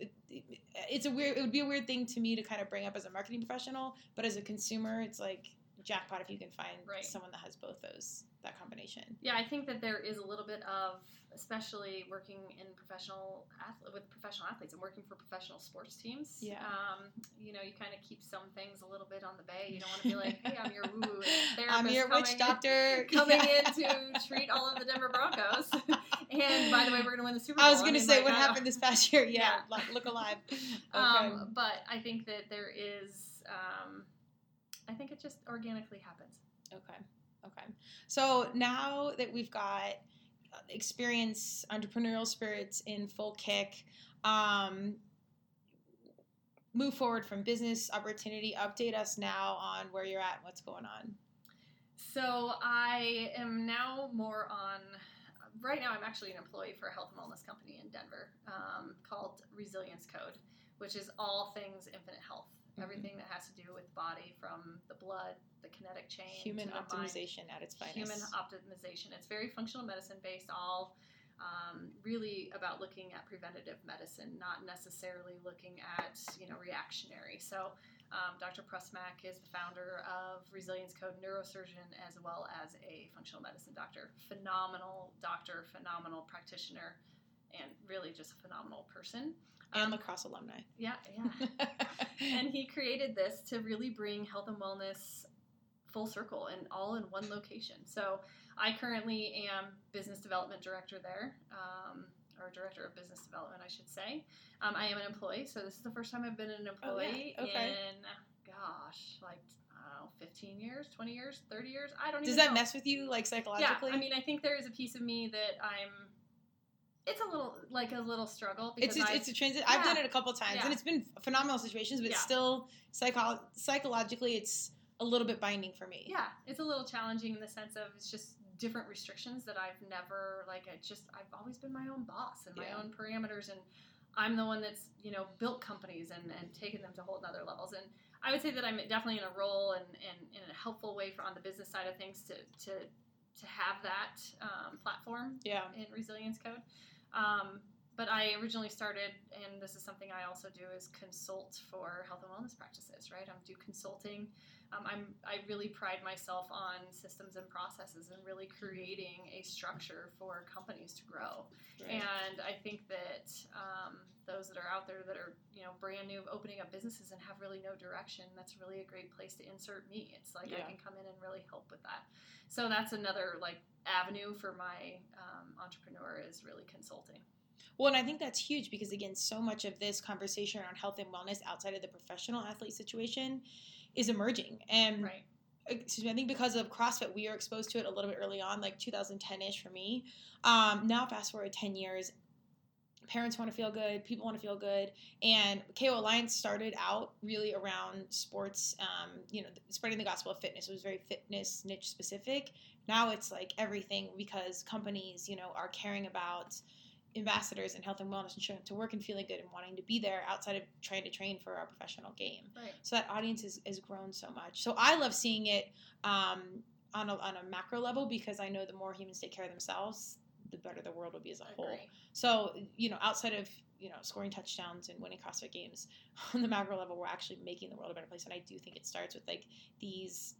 It's a weird. It would be a weird thing to me to kind of bring up as a marketing professional, but as a consumer, it's like jackpot if you can find Right. someone that has both those that combination. Yeah, I think that there is a little bit of, especially working in professional with professional athletes and working for professional sports teams. Yeah. Um, you know, you kind of keep some things a little bit on the bay. You don't want to be like, hey, I'm your [laughs] woo therapist. I'm your coming witch doctor. [laughs] Coming Yeah. in to treat all of the Denver Broncos. [laughs] and by the way, we're going to win the Super Bowl. I was gonna mean, say like, what happened this past year. Yeah, Yeah. like, look alive. Okay. Um, but I think that there is, um, I think it just organically happens. Okay. Okay. So now that we've got uh, experience, entrepreneurial spirits in full kick, um, move forward from business opportunity. Update us now on where you're at, what's going on. So I am now more on. Right now, I'm actually an employee for a health and wellness company in Denver um, called Resilience Code, which is all things infinite health. Mhm. Everything that has to do with the body, from the blood, the kinetic chain, Human the mind. optimization at its finest. human optimization. It's very functional medicine based, all um, really about looking at preventative medicine, not necessarily looking at you know reactionary. So, um, Dr. Prusmack is the founder of Resilience Code neurosurgeon as well as a functional medicine doctor. Phenomenal doctor, phenomenal practitioner, and really just a phenomenal person. Um, lacrosse alumni. yeah, yeah [laughs] and he created this to really bring health and wellness full circle and all in one location. So I currently am business development director there, um, or director of business development, I should say. Um, I am an employee, so this is the first time I've been an Oh, yeah. employee Okay. in, gosh, like I don't know, 15 years, 20 years, 30 years. I don't know. Does that know. mess with you, like psychologically? Yeah, I mean, I think there is a piece of me that I'm. It's a little like a little struggle it's a, I, it's a transit. I've done it a couple times, Yeah. and it's been phenomenal situations. But Yeah. still, psycho- psychologically, it's a little bit binding for me. yeah it's a little challenging in the sense of it's just different restrictions that i've never like i just i've always been my own boss and my Yeah. own parameters and i'm the one that's you know built companies and, and taken them to whole other levels and i would say that i'm definitely in a role and, and in a helpful way for on the business side of things to to to have that um, platform Yeah. in resilience code um, but i originally started and this is something i also do is consult for health and wellness practices right? I do consulting um, I'm, I really pride myself on systems and processes and really creating a structure for companies to grow Right. and I think that um, those that are out there that are you know brand new opening up businesses and have really no direction, that's really a great place to insert me. It's like Yeah. I can come in and really help with that. So that's another like avenue for my um, entrepreneur is really consulting. Well, and I think that's huge because again, so much of this conversation around health and wellness outside of the professional athlete situation is emerging. And Right. excuse me, I think because of CrossFit, we are exposed to it a little bit early on, like 2010 ish for me. Um, now, fast forward 10 years, parents want to feel good, people want to feel good, and KO Alliance started out really around sports, um, you know, spreading the gospel of fitness. It was very fitness niche specific. Now it's like everything because companies, you know, are caring about ambassadors and health and wellness and showing up to work and feeling good and wanting to be there outside of trying to train for our professional game. Right. So that audience has, has grown so much. So I love seeing it um, on, a, on a macro level because I know the more humans take care of themselves, the better the world will be as a whole. So, you know, outside of, you know, scoring touchdowns and winning CrossFit games, [laughs] on the macro level, we're actually making the world a better place. And I do think it starts with like these,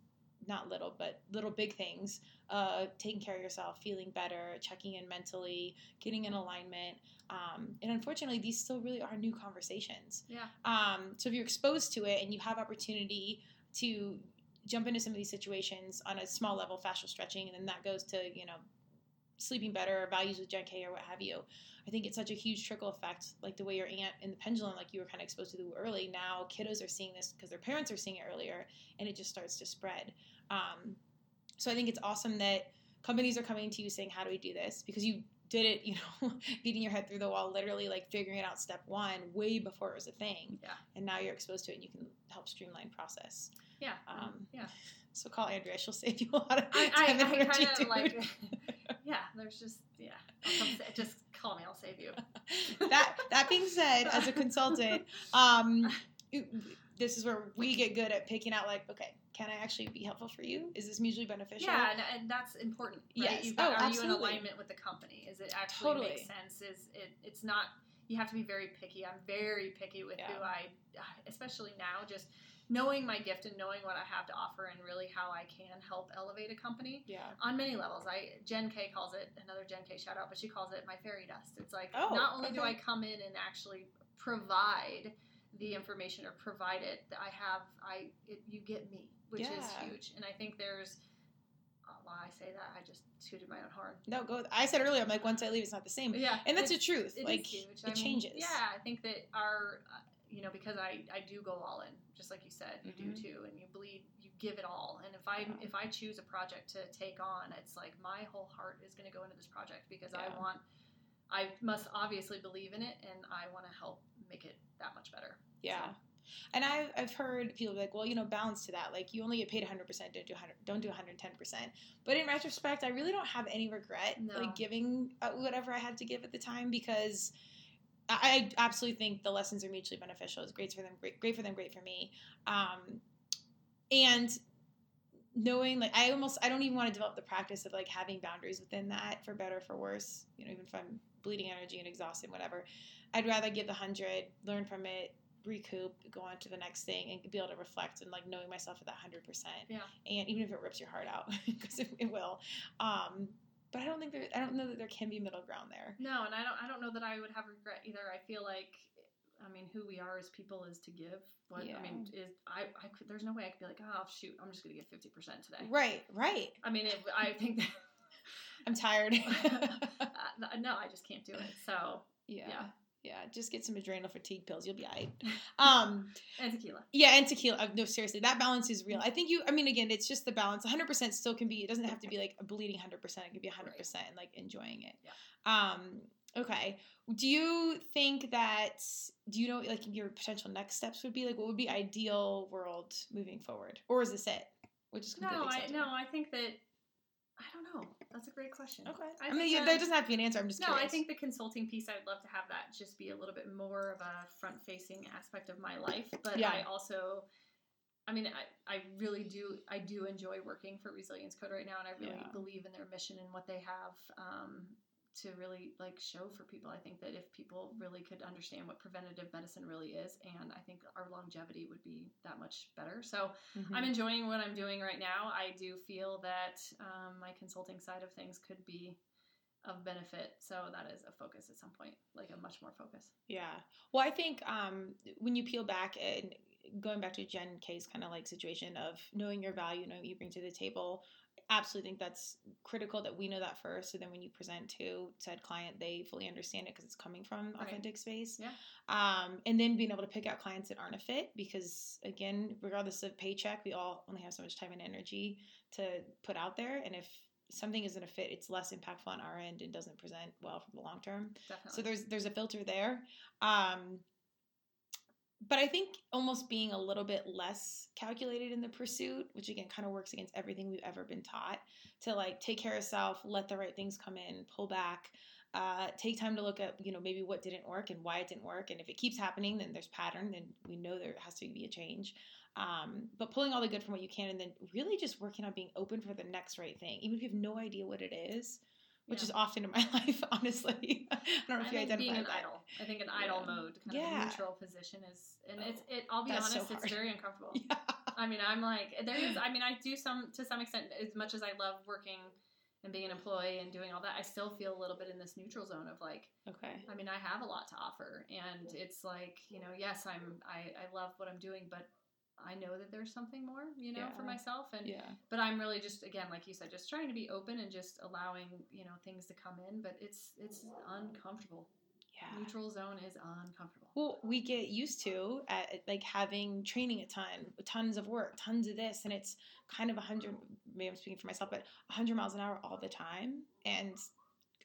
not little, but little big things, uh, taking care of yourself, feeling better, checking in mentally, getting in alignment. Um, and unfortunately, these still really are new conversations. Yeah. Um, so if you're exposed to it and you have opportunity to jump into some of these situations on a small level, fascial stretching, and then that goes to, you know, sleeping better or values with Jen K or what have you. I think it's such a huge trickle effect, like the way your aunt in the pendulum, like you were kind of exposed to early. Now kiddos are seeing this because their parents are seeing it earlier, and it just starts to spread. Um, so I think it's awesome that companies are coming to you saying, "How do we do this?" Because you did it, [laughs] you know, beating your head through the wall, literally like figuring it out step one way before it was a thing. Yeah. And now you're exposed to it, and you can help streamline process. Yeah. Um, yeah. So call Andria; she'll save you a lot of I, time and I, I energy kind of like, [laughs] yeah, there's just, yeah. I'll come sa- just call me, I'll save you. [laughs] that that being said, as a consultant, um, this is where we get good at picking out like, okay, can I actually be helpful for you? Is this mutually beneficial? Yeah, and, and that's important. Right? Yes. You've got, Oh, are you in alignment with the company? Is it actually Totally. make sense? Is it? It's not. You have to be very picky. I'm very picky with who I, especially now, just knowing my gift and knowing what I have to offer and really how I can help elevate a company Yeah. on many levels. I Jen K calls it another Jen K shout out, but she calls it my fairy dust. It's like Oh, not only do. I come in and actually provide the information or provide it, that I have I it, you get me, which is huge. And I think there's uh, why I say that I just tooted my own horn. No, go. I said earlier, I'm like, once I leave, it's not the same. Yeah, And that's the truth. it like, huge. it I mean, changes. Yeah, I think that our, uh, you know, because I I do go all in, just like you said, you Mhm. do too, and you bleed, you give it all. And if I Yeah. if I choose a project to take on, it's like my whole heart is going to go into this project because I want. I must obviously believe in it, and I want to help make it that much better. Yeah. And I've, I've heard people be like, well, you know, balance to that. Like, you only get paid 100%, don't do 100, don't do 110%. But in retrospect, I really don't have any regret, No. like, giving whatever I had to give at the time because I, I absolutely think the lessons are mutually beneficial. It's great for them, great, great for them, great for me. Um, and knowing, like, I almost, I don't even want to develop the practice of, like, having boundaries within that for better or for worse, you know, even if I'm bleeding energy and exhausted, whatever. I'd rather give the 100, learn from it, recoup, go on to the next thing, and be able to reflect and like knowing myself at that hundred percent. Yeah. And even if it rips your heart out, [laughs] because it, it will. Um, but I don't think there. I don't know that there can be middle ground there. No, and I don't I don't know that I would have regret either. I feel like I mean who we are as people is to give. What Yeah. I mean is I, I could there's no way I could be like, oh shoot, I'm just gonna give fifty percent today. Right. Right. I mean it, I think that [laughs] I'm tired. [laughs] uh, no, I just can't do it. So yeah. Yeah. Yeah. Just get some adrenal fatigue pills. You'll be alright. Um. [laughs] and tequila. Yeah, and tequila. uh, No, seriously, that balance is real. I think you. I mean, again, it's just the balance. 100 percent still can be. It doesn't have to be like a bleeding 100. percent It could be 100 percent and like enjoying it. Yeah. Um. Okay. Do you think that? Do you know like your potential next steps would be like what would be ideal world moving forward, or is this it? Which is No, I no, I think that I don't know. That's a great question. Okay. I I, mean, yeah, that- doesn't have to be an answer. I'm just No, curious. I think the consulting piece, I'd love to have that just be a little bit more of a front facing aspect of my life. But Yeah. I also, I mean, I, I really do, I do enjoy working for Resilience Code right now. And I really Yeah. believe in their mission and what they have um, to really like show for people. I think that if people really could understand what preventative medicine really is, and I think our longevity would be that much better. So, Mhm. I'm enjoying what I'm doing right now. I do feel that um, my consulting side of things could be of benefit. So that is a focus at some point, like a much more focus. Yeah. Well, I think um, when you peel back and going back to Jen K's kind of like situation of knowing your value, knowing what you bring to the table, absolutely think that's critical that we know that first. So then when you present to said client, they fully understand it because it's coming from Right. authentic space. Yeah. Um, and then being able to pick out clients that aren't a fit because again, regardless of paycheck, we all only have so much time and energy to put out there. And if something isn't a fit, it's less impactful on our end and doesn't present well for the long term. Definitely. So there's there's a filter there. Um, but I think almost being a little bit less calculated in the pursuit, which again kind of works against everything we've ever been taught, to like take care of self, let the right things come in, pull back, uh, take time to look at you know maybe what didn't work and why it didn't work, and if it keeps happening, then there's pattern, then we know there has to be a change. Um, but pulling all the good from what you can, and then really just working on being open for the next right thing, even if you have no idea what it is, which Yeah. is often in my [laughs] life, honestly. [laughs] I don't know I if you identify being an with that. idle. I think an idle Yeah. mode, kind of Yeah. a neutral position is, and it's it. I'll be That's so honest, it's very [laughs] uncomfortable. Yeah. I mean, I'm like there is. [gasps] I mean, I do some to some extent. As much as I love working and being an employee and doing all that, I still feel a little bit in this neutral zone of like, Okay. I mean, I have a lot to offer, and it's like you know, yes, I'm I, I love what I'm doing, but I know that there's something more, you know, for myself, and Yeah. but I'm really just again, like you said, just trying to be open and just allowing you know things to come in, but it's it's uncomfortable. Yeah. Neutral zone is uncomfortable. Well, we get used to at, like having training a ton, tons of work, tons of this, and it's kind of a hundred. Maybe I'm speaking for myself, but a hundred miles an hour all the time, and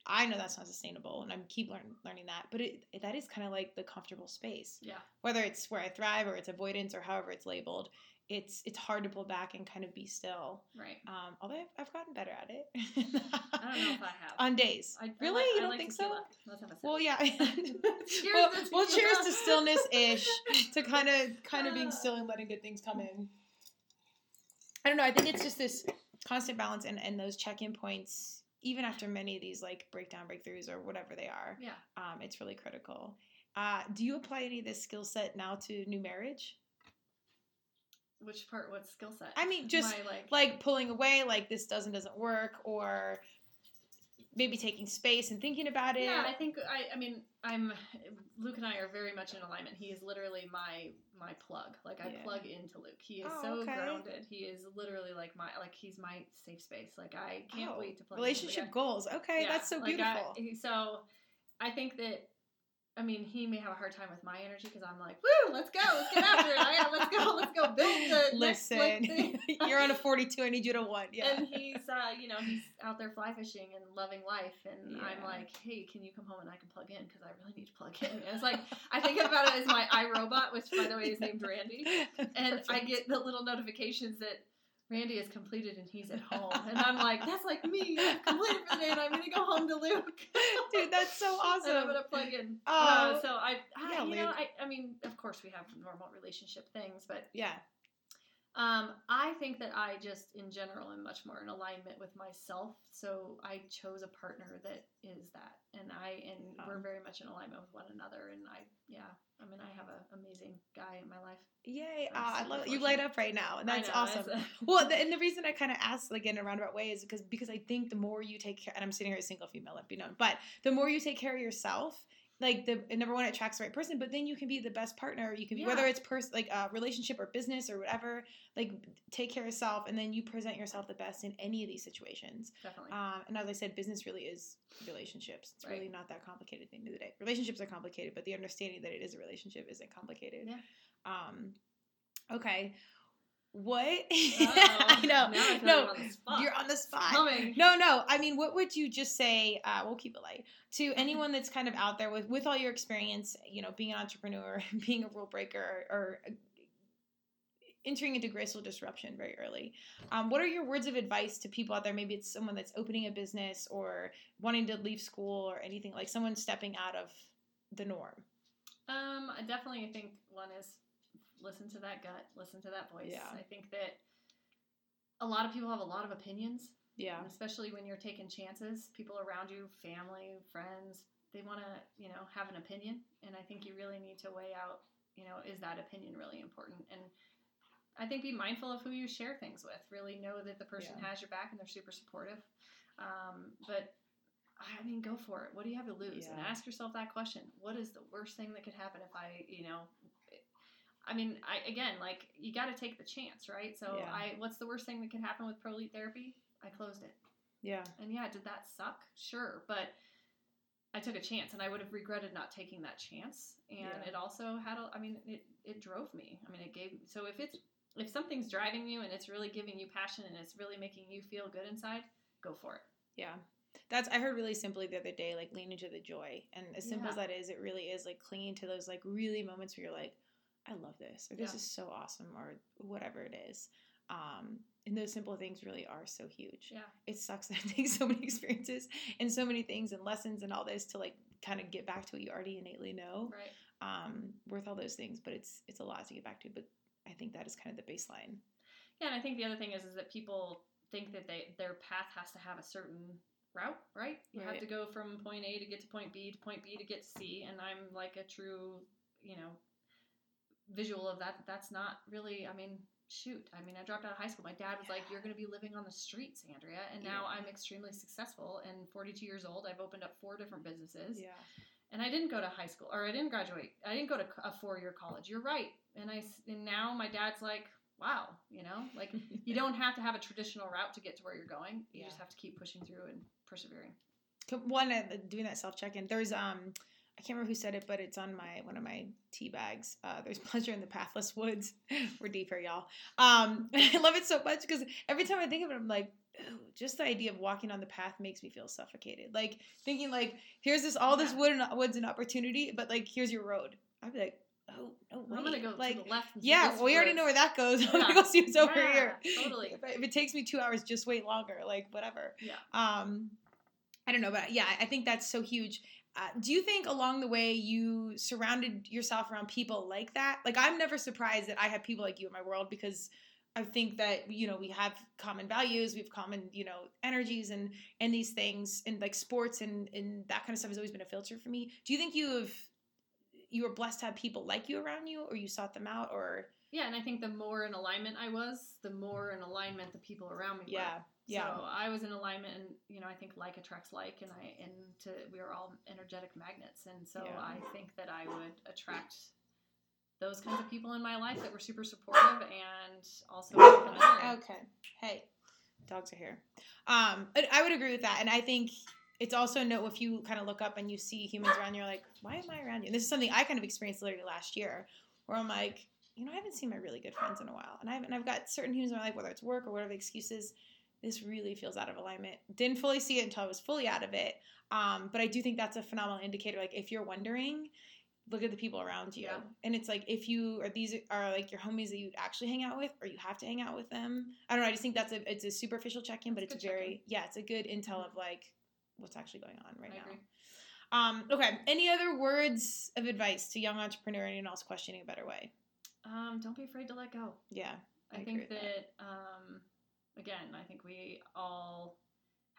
I know that's not sustainable, and I'm keep learn, learning that. But it, it that is kind of like the comfortable space, Yeah, whether it's where I thrive or it's avoidance or however it's labeled. It's it's hard to pull back and kind of be still. right. Um, although I've, I've gotten better at it. I don't know if I have. On days, I, I really, like- you I don't like think so? Let's have a sip. Well, yeah. [laughs] Cheers [laughs] well, to well, cheers to stillness ish, to kind of kind of being [laughs] still and letting good things come in. I don't know. I think it's just this constant balance and, and those check in points, even after many of these like breakdown breakthroughs or whatever they are. Yeah. Um, it's really critical. Uh, do you apply any of this skill set now to new marriage? Which part? What skill set? I mean, just My, like, like pulling away, like this doesn't doesn't work, or maybe taking space and thinking about it. Yeah, I think I. I mean, I'm. Luke and I are very much in alignment. He is literally my my plug. Like I Yeah. plug into Luke. He is Oh, so okay. grounded. He is literally like my like he's my safe space. Like I can't Oh, wait to plug relationship In. goals. Okay, Yeah, that's so like, beautiful. I, so I think that. I mean, he may have a hard time with my energy because I'm like, "Woo, let's go, let's get after it! I, let's go, let's go build the [laughs] Listen, thing." [laughs] you're on a 42. I need you to one. Yeah. And he's, uh, you know, he's out there fly fishing and loving life. And I'm like, hey, can you come home and I can plug in because I really need to plug in. And it's like, I think about it as my iRobot, which by the way is named Randy. [laughs] And I get the little notifications that Randy is completed and he's at [laughs] home. And I'm like, that's like me. I've completed for the day and I'm going to go home to Luke. [laughs] Dude, that's so [laughs] And I'm going to plug in. Oh. Uh, so I, I Yeah, you know, I, I mean, of course we have normal relationship things, but Yeah. Um, I think that I just, in general, am much more in alignment with myself. So I chose a partner that is that, and I and we're Um. very much in alignment with one another. And I, yeah, I mean, I have an amazing guy in my life. Yay. Ah, I love. You light up right now. And that's know, awesome. a- [laughs] well, the, and the reason I kind of asked like in a roundabout way is because because I think the more you take care, and I'm sitting here as a single female, let be known, but the more you take care of yourself, like the number one, attracts the right person, but then you can be the best partner. You can be whether it's pers- like a relationship or business or whatever. Like take care of yourself, and then you present yourself the best in any of these situations. definitely. Um, and as I said, business really is relationships. It's really not that complicated at the end of the day. Relationships are complicated, but the understanding that it is a relationship isn't complicated. Yeah. Um, okay. What? [laughs] I know. No, like I'm on the spot. you're on the spot. No, no. I mean, what would you just say? Uh, we'll keep it light to [laughs] anyone that's kind of out there with with all your experience. You know, being an entrepreneur, [laughs] being a rule breaker, or, or entering into graceful disruption very early. Um, what are your words of advice to people out there? Maybe it's someone that's opening a business or wanting to leave school or anything like someone stepping out of the norm. Um, I definitely think one is listen to that gut, listen to that voice. Yeah. I think that a lot of people have a lot of opinions. Yeah. Especially when you're taking chances, people around you, family, friends, they want to, you know, have an opinion. And I think you really need to weigh out, you know, is that opinion really important? And I think be mindful of who you share things with. Really know that the person Yeah. has your back and they're super supportive. Um, but I mean, go for it. What do you have to lose? And ask yourself that question. What is the worst thing that could happen if I, you know, I mean, I again, like you got to take the chance, right? So Yeah. I, what's the worst thing that could happen with Prolete therapy? I closed it. Yeah. And yeah, did that suck? Sure, but I took a chance, and I would have regretted not taking that chance. And Yeah. it also had, a, I mean, it it drove me. I mean, it gave. So if it's if something's driving you and it's really giving you passion and it's really making you feel good inside, go for it. Yeah. That's I heard really simply the other day, like lean into the joy. And as simple as that is, it really is like clinging to those like really moments where you're like, I love this, or this Yeah. is so awesome, or whatever it is. Um, and those simple things really are so huge. Yeah. It sucks [laughs] that it takes so many experiences and so many things and lessons and all this to like kind of get back to what you already innately know. Right. Um, worth all those things, but it's it's a lot to get back to. But I think that is kind of the baseline. Yeah, and I think the other thing is is that people think that they their path has to have a certain route, right? You have to go from point A to get to point B to point B to get to C, and I'm like a true, you know, visual of that. That's not really. I mean, shoot. I mean, I dropped out of high school. My dad was like, "You're going to be living on the streets, Andria," and now Yeah. I'm extremely successful. And 42 years old, I've opened up four different businesses. Yeah. And I didn't go to high school, or I didn't graduate. I didn't go to a four-year college. You're right. And I and now my dad's like, wow, you know, like [laughs] you don't have to have a traditional route to get to where you're going. You Yeah. just have to keep pushing through and persevering. One doing that self check in. There's um, I can't remember who said it, but it's on my one of my tea bags. Uh, there's [laughs] pleasure in the pathless woods. [laughs] We're deep here, y'all. Um, [laughs] I love it so much because every time I think of it, I'm like, just the idea of walking on the path makes me feel suffocated. Like thinking like, here's this all this wood and woods and opportunity, but like here's your road. I'd be like, oh no. I'm gonna go like. to the left. yeah, well, we already know where that goes. I'm gonna go see what's over here. totally. If, if it takes me two hours, just wait longer. Like whatever. Yeah. Um, I don't know, but yeah, I think that's so huge. Uh, do you think along the way you surrounded yourself around people like that? Like, I'm never surprised that I have people like you in my world because I think that you know we have common values, we have common you know energies and and these things and like sports and and that kind of stuff has always been a filter for me. Do you think you have you were blessed to have people like you around you, or you sought them out, or Yeah, and I think the more in alignment I was, the more in alignment the people around me were. Yeah, So I was in alignment, and you know, I think like attracts like, and I and to we are all energetic magnets, and so Yeah. I think that I would attract those kinds of people in my life that were super supportive and also. Okay. Hey, dogs are here. Um, I- would agree with that, and I think it's also no if you kind of look up and you see humans around you, you're like, why am I around you? And this is something I kind of experienced literally last year, where I'm like, you know, I haven't seen my really good friends in a while, and I've and I've got certain humans in my life, whether it's work or whatever the excuses. This really feels out of alignment. Didn't fully see it until I was fully out of it. Um, but I do think that's a phenomenal indicator. Like if you're wondering, look at the people around you Yeah. and it's like if you are these are like your homies that you actually hang out with or you have to hang out with them i don't know i just think that's a it's a superficial check-in but It's very check-in. yeah it's a good intel Mhm. of like what's actually going on right I now agree. um okay any other words of advice to young entrepreneur and anyone else questioning a better way Um, don't be afraid to let go. yeah I I, think with that, um, again, I think we all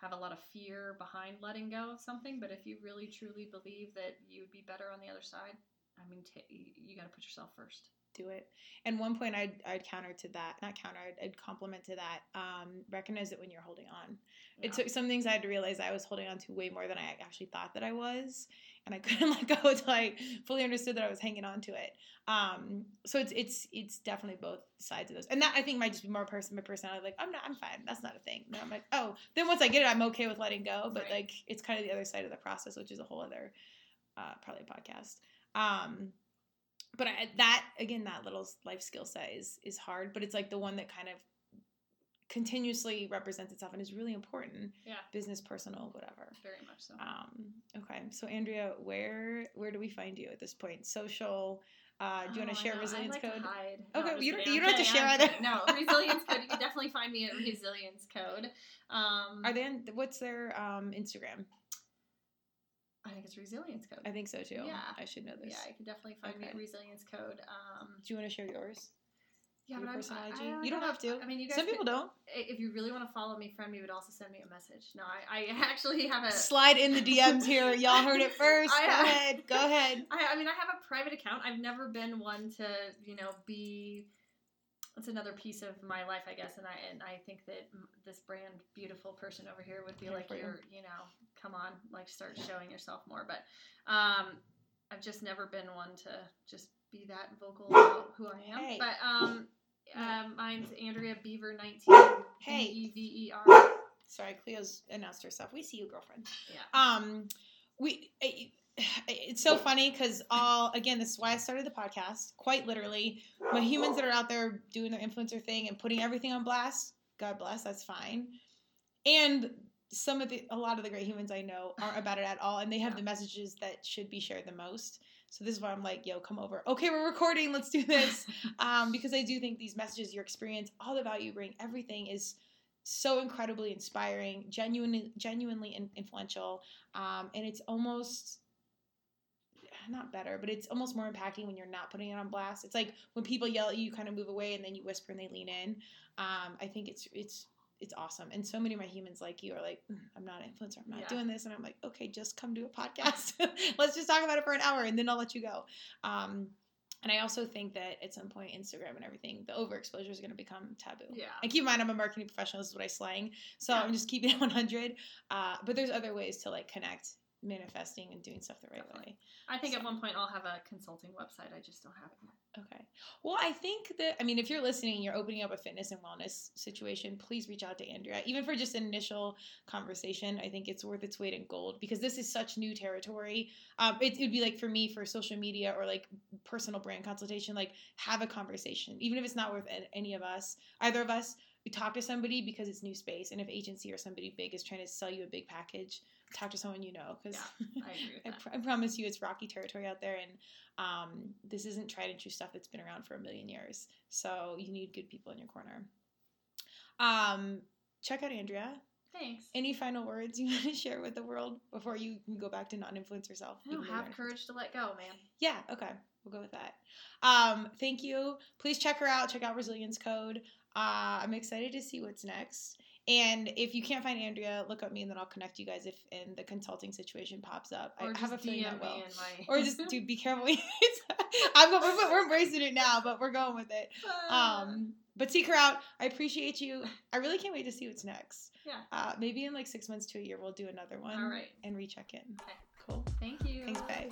have a lot of fear behind letting go of something, but if you really truly believe that you would be better on the other side, I mean, you, you got to put yourself first. do it and one point i'd, I'd counter to that not counter i'd, I'd compliment to that um, recognize it when you're holding on Yeah. it took some things I had to realize I was holding on to way more than I actually thought that I was, and I [laughs] couldn't let go until I fully understood that I was hanging on to it. Um, so it's it's it's definitely both sides of those, and that I think might just be more person my personality. Like I'm not, I'm fine. That's not a thing. Then I'm like, oh, then once I get it, I'm okay with letting go. But Right. like it's kind of the other side of the process, which is a whole other uh, probably a podcast. Um, but I, that again, that little life skill set is is hard, but it's like the one that kind of continuously represents itself and is really important Yeah, business personal whatever very much so. um okay so andria where where do we find you at this point social uh do you want Oh, to share resilience like code hide. Okay, I'm you don't- you don't have to share I'm either. No, [laughs] resilience code. You can definitely find me at resilience code. Um, are they on, what's their um instagram I think it's resilience code. i think so too Yeah. i should know this Yeah, you can definitely find me at resilience code. Um, do you want to share yours yeah, your but I'm, personal I, IG? I You don't have to. I mean, you guys. some could- people don't If you really want to follow me, friend me, but also send me a message. No, I, I [laughs] actually have a. slide in the dms here [laughs] y'all heard it first I- go ahead go [laughs] ahead I, I mean, I have a private account. I've never been one to, you know, be. That's another piece of my life, I guess, and I and I think that this brand, beautiful person over here, would be like, you. you're, you know, come on, like start showing yourself more. But um, I've just never been one to just be that vocal about who I am. Hey. But um, um, mine's Andria Bever nineteen. Hey. E V E R. sorry cleo's announced herself we see you girlfriend Yeah. um we it, it's so funny because all again this is why i started the podcast quite literally my humans that are out there doing their influencer thing and putting everything on blast god bless that's fine and some of the a lot of the great humans i know aren't about it at all and they have the messages that should be shared the most so this is why i'm like yo come over okay we're recording let's do this [laughs] um, because I do think these messages, your experience, all the value you bring, everything is so incredibly inspiring, genuinely, genuinely influential, um, and it's almost not better, but it's almost more impacting when you're not putting it on blast. It's like when people yell at you, you kind of move away, and then you whisper and they lean in. Um, I think it's it's it's awesome, and so many of my humans like you are like, "Mm, I'm not an influencer, I'm not Yeah. doing this, and I'm like, okay, just come do a podcast. [laughs] Let's just talk about it for an hour, and then I'll let you go. Um, and I also think that at some point, Instagram and everything, the overexposure is going to become taboo. Yeah. And keep in mind, I'm a marketing professional. This is what I slang. So Yeah. I'm just keeping it [laughs] 100. Uh, but there's other ways to like connect, manifesting, and doing stuff the right Definitely. way. I think at one point I'll have a consulting website. I just don't have it yet. Okay. Well, I think that, I mean, if you're listening, you're opening up a fitness and wellness situation, please reach out to Andria. Even for just an initial conversation, I think it's worth its weight in gold because this is such new territory. Um, it would be like for me, for social media or like personal brand consultation, like have a conversation. Even if it's not with a- any of us, either of us, we talk to somebody because it's new space. And if agency or somebody big is trying to sell you a big package, talk to someone you know because [laughs] I I, pr- I promise you it's rocky territory out there and um, this isn't tried and true stuff that's been around for a million years so you need good people in your corner. Um, check out andria. Thanks. any final words you [laughs] want to share with the world before you can go back to non-influence yourself? No, have courage to let go, man. yeah okay we'll go with that. Um, thank you. Please check her out check out resilience code. Uh, I'm excited to see what's next. And if you can't find Andria, look up me and then I'll connect you guys if and the consulting situation pops up. Or I have a feeling DM that will. my. [laughs] Or just dude, be careful. [laughs] [laughs] I'm go- we're, we're embracing it now, but we're going with it. Um, but seek her out. I appreciate you. I really can't wait to see what's next. yeah. Uh, maybe in like six months to a year, we'll do another one. All right. And recheck in. Okay. Cool. Thank you. Thanks, babe.